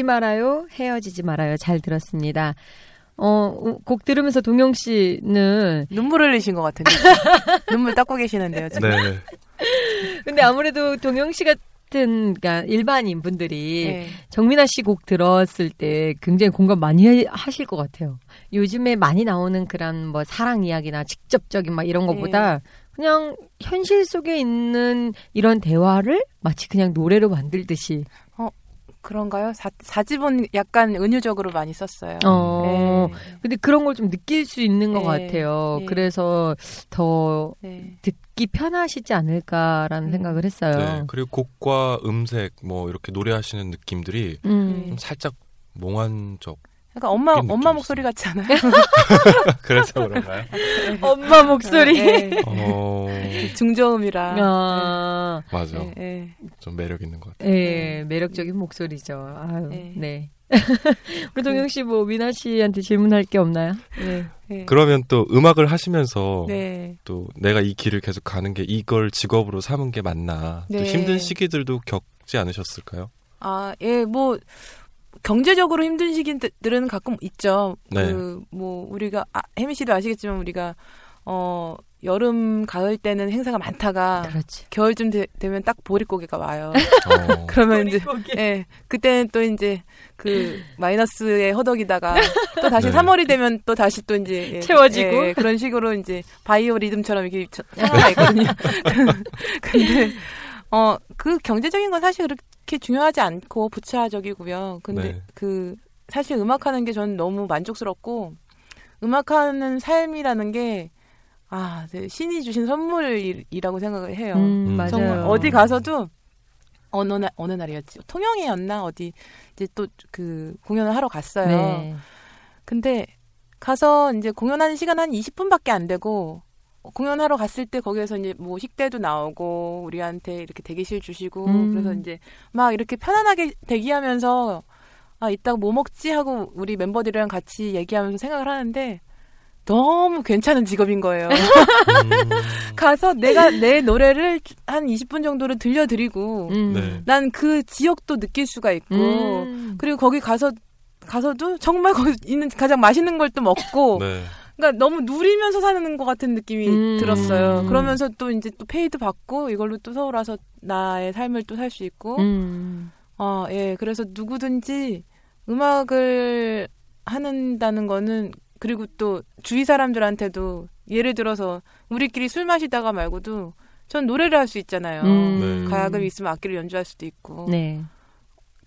[SPEAKER 4] 말아요,
[SPEAKER 1] 헤어지지 말아요. 잘 들었습니다. 어, 곡 들으면서 동영 씨는
[SPEAKER 3] 눈물 흘리신 것 같은데 눈물 닦고 계시는데요 지금.
[SPEAKER 2] 네.
[SPEAKER 1] 근데 아무래도 동영 씨 같은 그러니까 일반인 분들이
[SPEAKER 3] 네.
[SPEAKER 1] 정민아 씨 곡 들었을 때 굉장히 공감 많이 하실 것 같아요. 요즘에 많이 나오는 그런 뭐 사랑 이야기나 직접적인 막 이런 것보다 그냥 현실 속에 있는 이런 대화를 마치 그냥 노래로 만들듯이
[SPEAKER 3] 그런가요? 사, 사집은 약간 은유적으로 많이 썼어요.
[SPEAKER 1] 어.
[SPEAKER 3] 네.
[SPEAKER 1] 근데 그런 걸 좀 느낄 수 있는 것
[SPEAKER 3] 네.
[SPEAKER 1] 같아요.
[SPEAKER 3] 네.
[SPEAKER 1] 그래서 더
[SPEAKER 3] 네.
[SPEAKER 1] 듣기 편하시지 않을까라는
[SPEAKER 3] 음.
[SPEAKER 1] 생각을
[SPEAKER 2] 네.
[SPEAKER 1] 했어요.
[SPEAKER 2] 그리고 곡과 음색 뭐 이렇게 노래하시는 느낌들이
[SPEAKER 1] 음.
[SPEAKER 2] 좀 살짝 몽환적.
[SPEAKER 3] 그러니까 엄마 엄마
[SPEAKER 2] 있어요.
[SPEAKER 3] 목소리 같지 않아요?
[SPEAKER 2] 그래서 그런가요?
[SPEAKER 1] 엄마 목소리.
[SPEAKER 3] 네, 네.
[SPEAKER 2] 어,
[SPEAKER 3] 중저음이라.
[SPEAKER 1] 아,
[SPEAKER 2] 맞아.
[SPEAKER 3] 네, 네.
[SPEAKER 2] 좀 매력 있는 것 같아요.
[SPEAKER 1] 예, 매력적인 목소리죠. 아유,
[SPEAKER 3] 네.
[SPEAKER 1] 네. 우리 동영 씨 뭐 미나 씨한테 질문할 게 없나요?
[SPEAKER 3] 네. 네.
[SPEAKER 2] 그러면 또 음악을 하시면서
[SPEAKER 3] 네.
[SPEAKER 2] 또 내가 이 길을 계속 가는 게 이걸 직업으로 삼은 게 맞나? 또
[SPEAKER 3] 네.
[SPEAKER 2] 힘든 시기들도 겪지 않으셨을까요?
[SPEAKER 3] 아, 예, 뭐 경제적으로 힘든 시기들은 가끔 있죠.
[SPEAKER 2] 네.
[SPEAKER 3] 그뭐 우리가 아, 혜미 씨도 아시겠지만 우리가 어 여름 가을 때는 행사가 많다가
[SPEAKER 1] 그렇지.
[SPEAKER 3] 겨울쯤 되, 면딱 보릿고개가 와요.
[SPEAKER 2] 어,
[SPEAKER 3] 그러면 이제 예, 그때는 또 이제 그 마이너스에 허덕이다가 또 다시
[SPEAKER 2] 네.
[SPEAKER 3] 3월이 되면 또 다시 또 이제 예,
[SPEAKER 1] 채워지고.
[SPEAKER 3] 예, 그런 식으로 이제 바이오 리듬처럼 이렇게 저- 상황가 있거든요. 근데 어 그 경제적인 건 사실 그렇게 중요하지 않고 부차적이고요. 근데
[SPEAKER 2] 네.
[SPEAKER 3] 그 사실 음악하는 게 저는 너무 만족스럽고 음악하는 삶이라는 게 아, 네, 신이 주신 선물이라고 생각을 해요.
[SPEAKER 1] 음,
[SPEAKER 2] 음.
[SPEAKER 1] 맞아요.
[SPEAKER 3] 정말 어디 가서도 어느 날 어느 날이었지 통영이었나 어디 이제 또 그 공연을 하러 갔어요.
[SPEAKER 1] 네.
[SPEAKER 3] 근데 가서 이제 공연하는 시간 한 20분밖에 안 되고 공연하러 갔을 때 거기에서 이제 뭐 식대도 나오고 우리한테 이렇게 대기실 주시고
[SPEAKER 1] 음.
[SPEAKER 3] 그래서 이제 막 이렇게 편안하게 대기하면서 아 이따가 뭐 먹지 하고 우리 멤버들이랑 같이 얘기하면서 생각을 하는데 너무 괜찮은 직업인 거예요.
[SPEAKER 2] 음,
[SPEAKER 3] 가서 내가 내 노래를 한 20분 정도를 들려드리고
[SPEAKER 1] 음.
[SPEAKER 2] 네.
[SPEAKER 3] 난그 지역도 느낄 수가 있고
[SPEAKER 1] 음.
[SPEAKER 3] 그리고 거기 가서 가서도 정말 거기 있는 가장 맛있는 걸 또 먹고
[SPEAKER 2] 네.
[SPEAKER 3] 그러니까 너무 누리면서 사는 것 같은 느낌이
[SPEAKER 1] 음.
[SPEAKER 3] 들었어요. 그러면서 또 이제 또 페이도 받고 이걸로 또 서울 와서 나의 삶을 또 살 수 있고
[SPEAKER 1] 음.
[SPEAKER 3] 어, 예. 그래서 누구든지 음악을 하는다는 거는 그리고 또 주위 사람들한테도 예를 들어서 우리끼리 술 마시다가 말고도 전 노래를 할 수 있잖아요.
[SPEAKER 1] 음.
[SPEAKER 2] 네.
[SPEAKER 3] 가야금이 있으면 악기를 연주할 수도 있고
[SPEAKER 1] 네.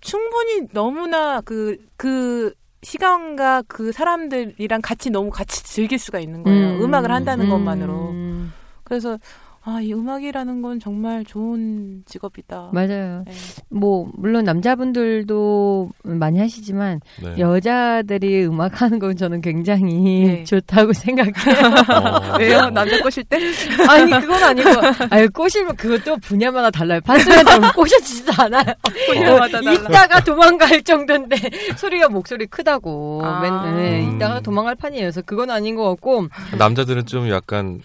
[SPEAKER 3] 충분히 너무나 그, 그 시간과 그 사람들이랑 같이 너무 같이 즐길 수가 있는 거예요. 음. 악을 한다는
[SPEAKER 1] 음.
[SPEAKER 3] 것만으로. 그래서 아, 이 음악이라는 건 정말 좋은 직업이다.
[SPEAKER 1] 맞아요.
[SPEAKER 3] 네.
[SPEAKER 1] 뭐 물론 남자분들도 많이 하시지만
[SPEAKER 2] 네.
[SPEAKER 1] 여자들이 음악 하는 건 저는 굉장히
[SPEAKER 3] 네.
[SPEAKER 1] 좋다고 생각해요.
[SPEAKER 2] 어,
[SPEAKER 3] 왜요? 남자 꼬실 때?
[SPEAKER 1] 아니 그건 아니고, 아유 꼬시면 그것도 분야마다 달라요. 판소리한테 꼬셔지지도 않아요.
[SPEAKER 3] 분야마다
[SPEAKER 1] 어,
[SPEAKER 3] 달라.
[SPEAKER 1] 이따가 도망갈 정도인데 소리가 목소리 크다고.
[SPEAKER 3] 아.
[SPEAKER 1] 맨, 네,
[SPEAKER 2] 음.
[SPEAKER 1] 이따가 도망갈 판이에요. 그래서 그건 아닌 것 같고.
[SPEAKER 2] 남자들은 좀 약간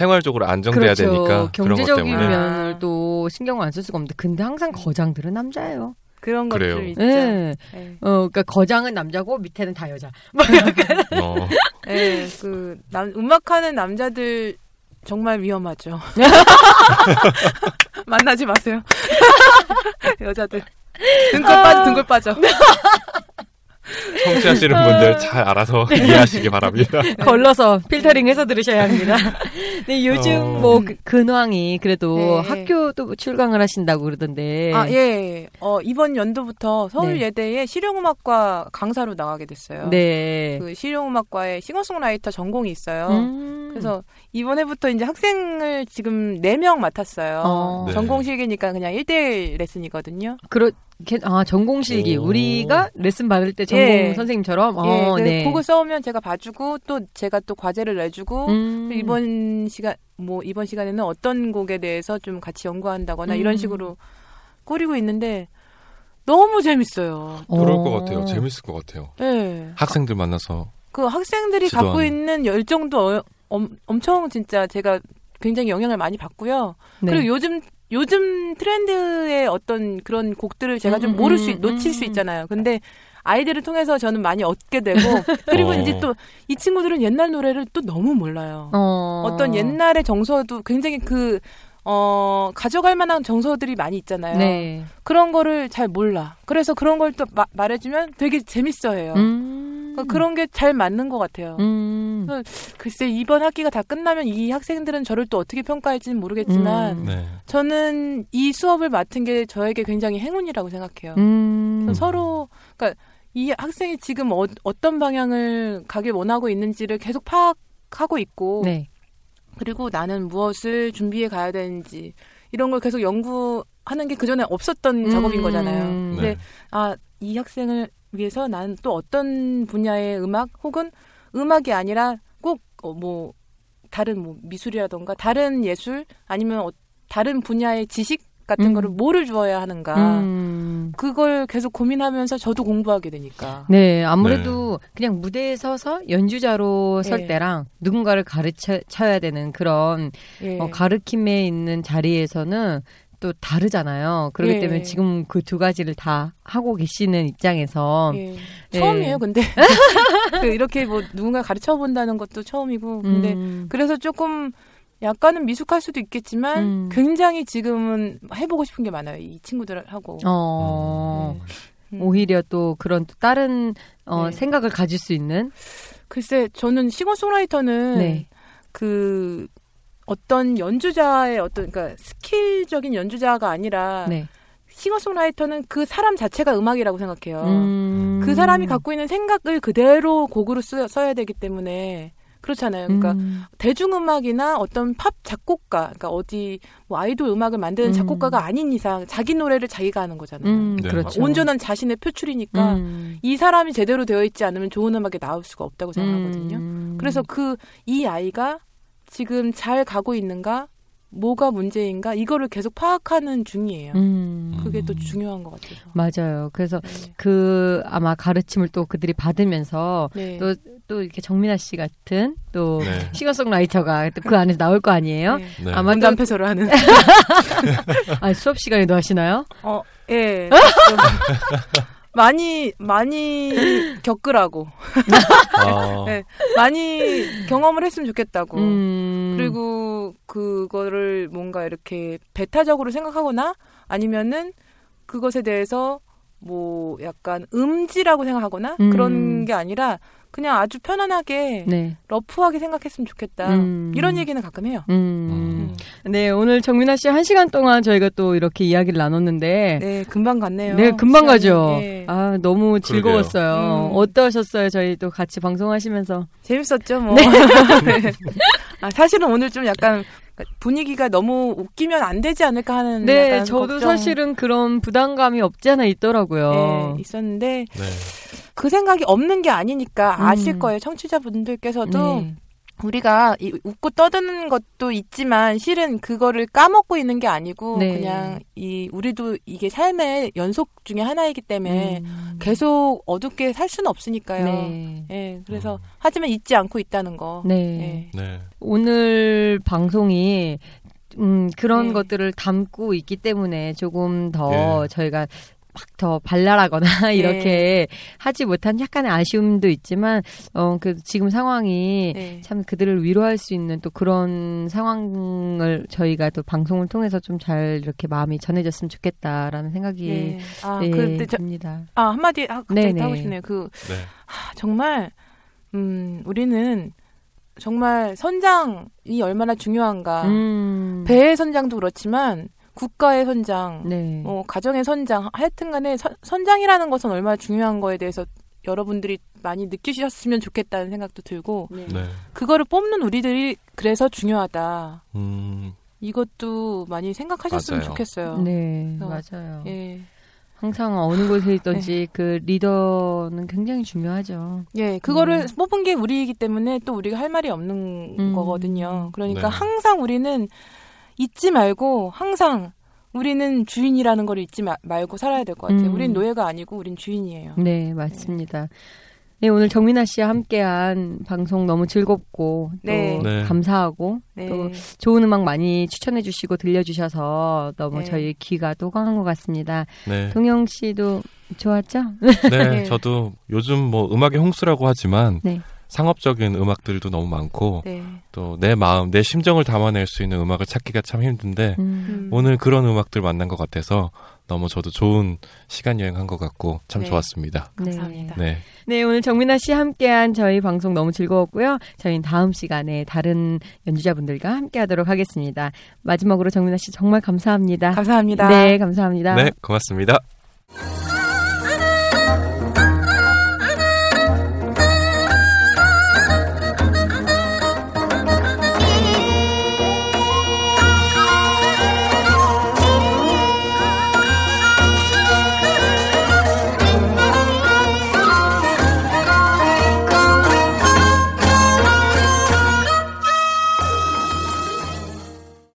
[SPEAKER 2] 생활적으로 안정돼야
[SPEAKER 1] 그렇죠.
[SPEAKER 2] 되니까 그런 것
[SPEAKER 1] 경제적인
[SPEAKER 2] 때문에
[SPEAKER 3] 면-
[SPEAKER 1] 면을 또 신경을 안쓸 수가 없는데 근데 항상 거장들은 남자예요.
[SPEAKER 3] 그런 것
[SPEAKER 2] 그래요.
[SPEAKER 3] 좀 있죠.
[SPEAKER 1] 예.
[SPEAKER 3] 예.
[SPEAKER 1] 어, 그러니까 거장은 남자고 밑에는 다 여자. 막 약간
[SPEAKER 2] 어,
[SPEAKER 3] 예, 그, 남, 음악하는 남자들 정말 위험하죠. 만나지 마세요. 여자들. 등골 빠져, 등골 빠져.
[SPEAKER 2] 청취하시는 분들 잘 알아서 이해하시기 바랍니다.
[SPEAKER 1] 걸러서 필터링해서 들으셔야 합니다. 네, 요즘
[SPEAKER 2] 어.
[SPEAKER 1] 뭐 그- 근황이 그래도
[SPEAKER 3] 네.
[SPEAKER 1] 학교도 출강을 하신다고 그러던데.
[SPEAKER 3] 아, 예. 어, 이번 연도부터
[SPEAKER 1] 네.
[SPEAKER 3] 서울예대에 실용음악과 강사로 나가게 됐어요.
[SPEAKER 1] 네.
[SPEAKER 3] 그 실용음악과에 싱어송라이터 전공이 있어요.
[SPEAKER 1] 음.
[SPEAKER 3] 그래서 이번 해부터 이제 학생을 지금 4명 맡았어요.
[SPEAKER 1] 어.
[SPEAKER 2] 네.
[SPEAKER 3] 전공 실기니까 그냥 1대1 레슨이거든요.
[SPEAKER 1] 그렇 걔- 아 전공 실기
[SPEAKER 2] 오.
[SPEAKER 1] 우리가 레슨 받을 때 전공
[SPEAKER 3] 예.
[SPEAKER 1] 선생님처럼
[SPEAKER 3] 예,
[SPEAKER 1] 어,
[SPEAKER 3] 그
[SPEAKER 1] 네.
[SPEAKER 3] 곡을 써오면 제가 봐주고 또 제가 또 과제를 내주고
[SPEAKER 1] 음.
[SPEAKER 3] 이번 시간 뭐 이번 시간에는 어떤 곡에 대해서 좀 같이 연구한다거나
[SPEAKER 1] 음.
[SPEAKER 3] 이런 식으로 꾸리고 있는데 너무 재밌어요.
[SPEAKER 2] 그럴
[SPEAKER 1] 어.
[SPEAKER 2] 것 같아요. 재밌을 것 같아요.
[SPEAKER 3] 예.
[SPEAKER 2] 학생들 만나서
[SPEAKER 3] 그 학생들이 갖고
[SPEAKER 2] 지도하는.
[SPEAKER 3] 있는 열정도 어- 엄, 엄청 진짜 제가 굉장히 영향을 많이 받고요.
[SPEAKER 1] 네.
[SPEAKER 3] 그리고 요즘 요즘 트렌드의 어떤 그런 곡들을 제가 좀
[SPEAKER 1] 음,
[SPEAKER 3] 모를 수
[SPEAKER 1] 음,
[SPEAKER 3] 놓칠 수
[SPEAKER 1] 음.
[SPEAKER 3] 있잖아요. 근데 아이들을 통해서 저는 많이 얻게 되고 그리고
[SPEAKER 2] 어.
[SPEAKER 3] 이제 또 이 친구들은 옛날 노래를 또 너무 몰라요.
[SPEAKER 1] 어.
[SPEAKER 3] 어떤 옛날의 정서도 굉장히 그 어, 가져갈 만한 정서들이 많이 있잖아요.
[SPEAKER 1] 네.
[SPEAKER 3] 그런 거를 잘 몰라. 그래서 그런 걸 또 말해주면 되게 재밌어 해요.
[SPEAKER 1] 음.
[SPEAKER 3] 그러니까 그런 게 잘 맞는 것 같아요.
[SPEAKER 1] 음.
[SPEAKER 3] 글쎄, 이번 학기가 다 끝나면 이 학생들은 저를 또 어떻게 평가할지는 모르겠지만,
[SPEAKER 1] 음.
[SPEAKER 2] 네.
[SPEAKER 3] 저는 이 수업을 맡은 게 저에게 굉장히 행운이라고 생각해요.
[SPEAKER 1] 음.
[SPEAKER 3] 서로, 그러니까 이 학생이 지금 어, 어떤 방향을 가길 원하고 있는지를 계속 파악하고 있고,
[SPEAKER 1] 네.
[SPEAKER 3] 그리고 나는 무엇을 준비해 가야 되는지, 이런 걸 계속 연구하는 게 그전에 없었던 작업인 거잖아요.
[SPEAKER 1] 음.
[SPEAKER 3] 근데
[SPEAKER 2] 네.
[SPEAKER 3] 아, 이 학생을 위해서 나는 또 어떤 분야의 음악 혹은 음악이 아니라 꼭 뭐 다른 뭐 미술이라던가 다른 예술 아니면 어, 다른 분야의 지식 같은
[SPEAKER 1] 음.
[SPEAKER 3] 거를 뭐를 주어야 하는가
[SPEAKER 1] 음.
[SPEAKER 3] 그걸 계속 고민하면서 저도 공부하게 되니까
[SPEAKER 1] 네, 아무래도 그냥 무대에 서서 연주자로 설
[SPEAKER 3] 예.
[SPEAKER 1] 때랑 누군가를 가르쳐야 되는 그런
[SPEAKER 3] 예.
[SPEAKER 1] 어, 가르침에 있는 자리에서는 또 다르잖아요. 그렇기
[SPEAKER 3] 예.
[SPEAKER 1] 때문에 지금 그 두 가지를 다 하고 계시는 입장에서
[SPEAKER 3] 예.
[SPEAKER 1] 예.
[SPEAKER 3] 처음이에요 근데 그 이렇게 뭐 누군가 가르쳐 본다는 것도 처음이고 근데
[SPEAKER 1] 음,
[SPEAKER 3] 그래서 조금 약간은 미숙할 수도 있겠지만
[SPEAKER 1] 음.
[SPEAKER 3] 굉장히 지금은 해보고 싶은 게 많아요 이 친구들하고
[SPEAKER 1] 어,
[SPEAKER 3] 음.
[SPEAKER 1] 오히려 또 그런 또 다른 어,
[SPEAKER 3] 네.
[SPEAKER 1] 생각을 가질 수 있는
[SPEAKER 3] 글쎄 저는 싱어송라이터는
[SPEAKER 1] 네.
[SPEAKER 3] 그 어떤 연주자의 어떤 그러니까 스킬적인 연주자가 아니라
[SPEAKER 1] 네.
[SPEAKER 3] 싱어송라이터는 그 사람 자체가 음악이라고 생각해요.
[SPEAKER 1] 음.
[SPEAKER 3] 그 사람이 갖고 있는 생각을 그대로 곡으로 쓰, 써야 되기 때문에 그렇잖아요. 그러니까
[SPEAKER 1] 음.
[SPEAKER 3] 대중음악이나 어떤 팝 작곡가, 그러니까 어디 뭐 아이돌 음악을 만드는
[SPEAKER 1] 음.
[SPEAKER 3] 작곡가가 아닌 이상 자기 노래를 자기가 하는 거잖아요.
[SPEAKER 1] 음,
[SPEAKER 2] 네.
[SPEAKER 1] 그렇죠.
[SPEAKER 3] 온전한 자신의 표출이니까
[SPEAKER 1] 음.
[SPEAKER 3] 이 사람이 제대로 되어 있지 않으면 좋은 음악이 나올 수가 없다고 생각하거든요.
[SPEAKER 1] 음.
[SPEAKER 3] 그래서 그 이 아이가 지금 잘 가고 있는가, 뭐가 문제인가 이거를 계속 파악하는 중이에요.
[SPEAKER 1] 음.
[SPEAKER 3] 그게 또 중요한 것 같아서.
[SPEAKER 1] 맞아요. 그래서
[SPEAKER 3] 네.
[SPEAKER 1] 그 아마 가르침을 또 그들이 받으면서
[SPEAKER 3] 네.
[SPEAKER 1] 또, 또 이렇게 정민아 씨 같은 또
[SPEAKER 2] 네.
[SPEAKER 1] 싱어송라이터가 또그 안에서 나올 거 아니에요?
[SPEAKER 3] 네.
[SPEAKER 2] 네.
[SPEAKER 1] 아마 또
[SPEAKER 3] 문단패설을 하는.
[SPEAKER 1] 아, 수업 시간에도 하시나요?
[SPEAKER 3] 어, 예. 좀 많이 많이 겪으라고
[SPEAKER 2] 아,
[SPEAKER 3] 네. 많이 경험을 했으면 좋겠다고.
[SPEAKER 1] 음.
[SPEAKER 3] 그리고 그거를 뭔가 이렇게 배타적으로 생각하거나 아니면은 그것에 대해서 뭐 약간 음지라고 생각하거나
[SPEAKER 1] 음.
[SPEAKER 3] 그런 게 아니라 그냥 아주 편안하게
[SPEAKER 1] 네.
[SPEAKER 3] 러프하게 생각했으면 좋겠다.
[SPEAKER 1] 음.
[SPEAKER 3] 이런 얘기는 가끔 해요.
[SPEAKER 1] 음.
[SPEAKER 3] 음.
[SPEAKER 1] 네, 오늘 정민아 씨 한 시간 동안 저희가 또 이렇게 이야기를 나눴는데
[SPEAKER 3] 네, 금방 갔네요.
[SPEAKER 1] 네, 금방
[SPEAKER 3] 시간이.
[SPEAKER 1] 가죠.
[SPEAKER 3] 예.
[SPEAKER 1] 아, 너무 즐거웠어요.
[SPEAKER 3] 음.
[SPEAKER 1] 어떠셨어요? 저희 또 같이 방송하시면서.
[SPEAKER 3] 재밌었죠, 뭐. 네. 아, 사실은 오늘 좀 약간 분위기가 너무 웃기면 안 되지 않을까 하는
[SPEAKER 1] 네,
[SPEAKER 3] 약간
[SPEAKER 1] 저도
[SPEAKER 3] 걱정,
[SPEAKER 1] 사실은 그런 부담감이 없지 않아 있더라고요.
[SPEAKER 3] 예, 있었는데
[SPEAKER 2] 네.
[SPEAKER 3] 그 생각이 없는 게 아니니까
[SPEAKER 1] 음.
[SPEAKER 3] 아실 거예요. 청취자분들께서도
[SPEAKER 1] 네.
[SPEAKER 3] 우리가 이 웃고 떠드는 것도 있지만 실은 그거를 까먹고 있는 게 아니고
[SPEAKER 1] 네.
[SPEAKER 3] 그냥 이 우리도 이게 삶의 연속 중에 하나이기 때문에
[SPEAKER 1] 음.
[SPEAKER 3] 계속 어둡게 살 수는 없으니까요.
[SPEAKER 1] 네.
[SPEAKER 3] 예, 그래서 하지만 잊지 않고 있다는 거.
[SPEAKER 1] 네.
[SPEAKER 3] 예.
[SPEAKER 2] 네.
[SPEAKER 1] 오늘 방송이 음, 그런
[SPEAKER 3] 네.
[SPEAKER 1] 것들을 담고 있기 때문에 조금 더
[SPEAKER 2] 예.
[SPEAKER 1] 저희가 막 더 발랄하거나
[SPEAKER 3] 네.
[SPEAKER 1] 이렇게 하지 못한 약간의 아쉬움도 있지만 어 그 지금 상황이
[SPEAKER 3] 네.
[SPEAKER 1] 참 그들을 위로할 수 있는 또 그런 상황을 저희가 또 방송을 통해서 좀 잘 이렇게 마음이 전해졌으면 좋겠다라는 생각이
[SPEAKER 3] 네. 아,
[SPEAKER 1] 네,
[SPEAKER 3] 근데 저,
[SPEAKER 1] 듭니다.
[SPEAKER 3] 아, 한마디 아, 갑자기
[SPEAKER 1] 네네.
[SPEAKER 3] 하고 싶네요. 그
[SPEAKER 2] 네.
[SPEAKER 3] 아, 정말 음, 우리는 정말 선장이 얼마나 중요한가.
[SPEAKER 1] 음.
[SPEAKER 3] 배의 선장도 그렇지만 국가의 선장,
[SPEAKER 1] 네.
[SPEAKER 3] 뭐 가정의 선장, 하여튼간에 선, 선장이라는 것은 얼마나 중요한 거에 대해서 여러분들이 많이 느끼셨으면 좋겠다는 생각도 들고
[SPEAKER 2] 네.
[SPEAKER 3] 그거를 뽑는 우리들이 그래서 중요하다.
[SPEAKER 2] 음,
[SPEAKER 3] 이것도 많이 생각하셨으면
[SPEAKER 2] 맞아요.
[SPEAKER 3] 좋겠어요.
[SPEAKER 1] 네,
[SPEAKER 3] 그래서,
[SPEAKER 1] 맞아요.
[SPEAKER 3] 예.
[SPEAKER 1] 항상 어느 곳에 있든지 그 리더는 굉장히 중요하죠.
[SPEAKER 3] 예, 그거를
[SPEAKER 1] 음.
[SPEAKER 3] 뽑은 게 우리이기 때문에 또 우리가 할 말이 없는
[SPEAKER 1] 음.
[SPEAKER 3] 거거든요. 그러니까
[SPEAKER 2] 네.
[SPEAKER 3] 항상 우리는 잊지 말고 항상 우리는 주인이라는 걸 잊지 마- 말고 살아야 될 것 같아요.
[SPEAKER 1] 음.
[SPEAKER 3] 우린 노예가 아니고 우린 주인이에요.
[SPEAKER 1] 네, 맞습니다. 네, 오늘 정민아 씨와 함께한 방송 너무 즐겁고 또
[SPEAKER 3] 네.
[SPEAKER 2] 네.
[SPEAKER 1] 감사하고
[SPEAKER 3] 네.
[SPEAKER 1] 또 좋은 음악 많이 추천해 주시고 들려 주셔서 너무
[SPEAKER 3] 네.
[SPEAKER 1] 저희 귀가 또강한 것 같습니다.
[SPEAKER 2] 네.
[SPEAKER 1] 동영 씨도 좋았죠?
[SPEAKER 2] 네,
[SPEAKER 3] 네.
[SPEAKER 2] 저도 요즘 뭐 음악의 홍수라고 하지만
[SPEAKER 1] 네.
[SPEAKER 2] 상업적인 음악들도 너무 많고
[SPEAKER 3] 네.
[SPEAKER 2] 또내 마음, 내 심정을 담아낼 수 있는 음악을 찾기가 참 힘든데
[SPEAKER 1] 음.
[SPEAKER 3] 음.
[SPEAKER 2] 오늘 그런 음악들 만난 것 같아서 너무 저도 좋은 시간 여행한 것 같고 참
[SPEAKER 3] 네.
[SPEAKER 2] 좋았습니다.
[SPEAKER 3] 감사합니다.
[SPEAKER 2] 네,
[SPEAKER 1] 네, 오늘 정민아 씨 함께한 저희 방송 너무 즐거웠고요. 저희는 다음 시간에 다른 연주자분들과 함께하도록 하겠습니다. 마지막으로 정민아 씨 정말 감사합니다.
[SPEAKER 3] 감사합니다.
[SPEAKER 1] 네, 감사합니다.
[SPEAKER 2] 네, 고맙습니다.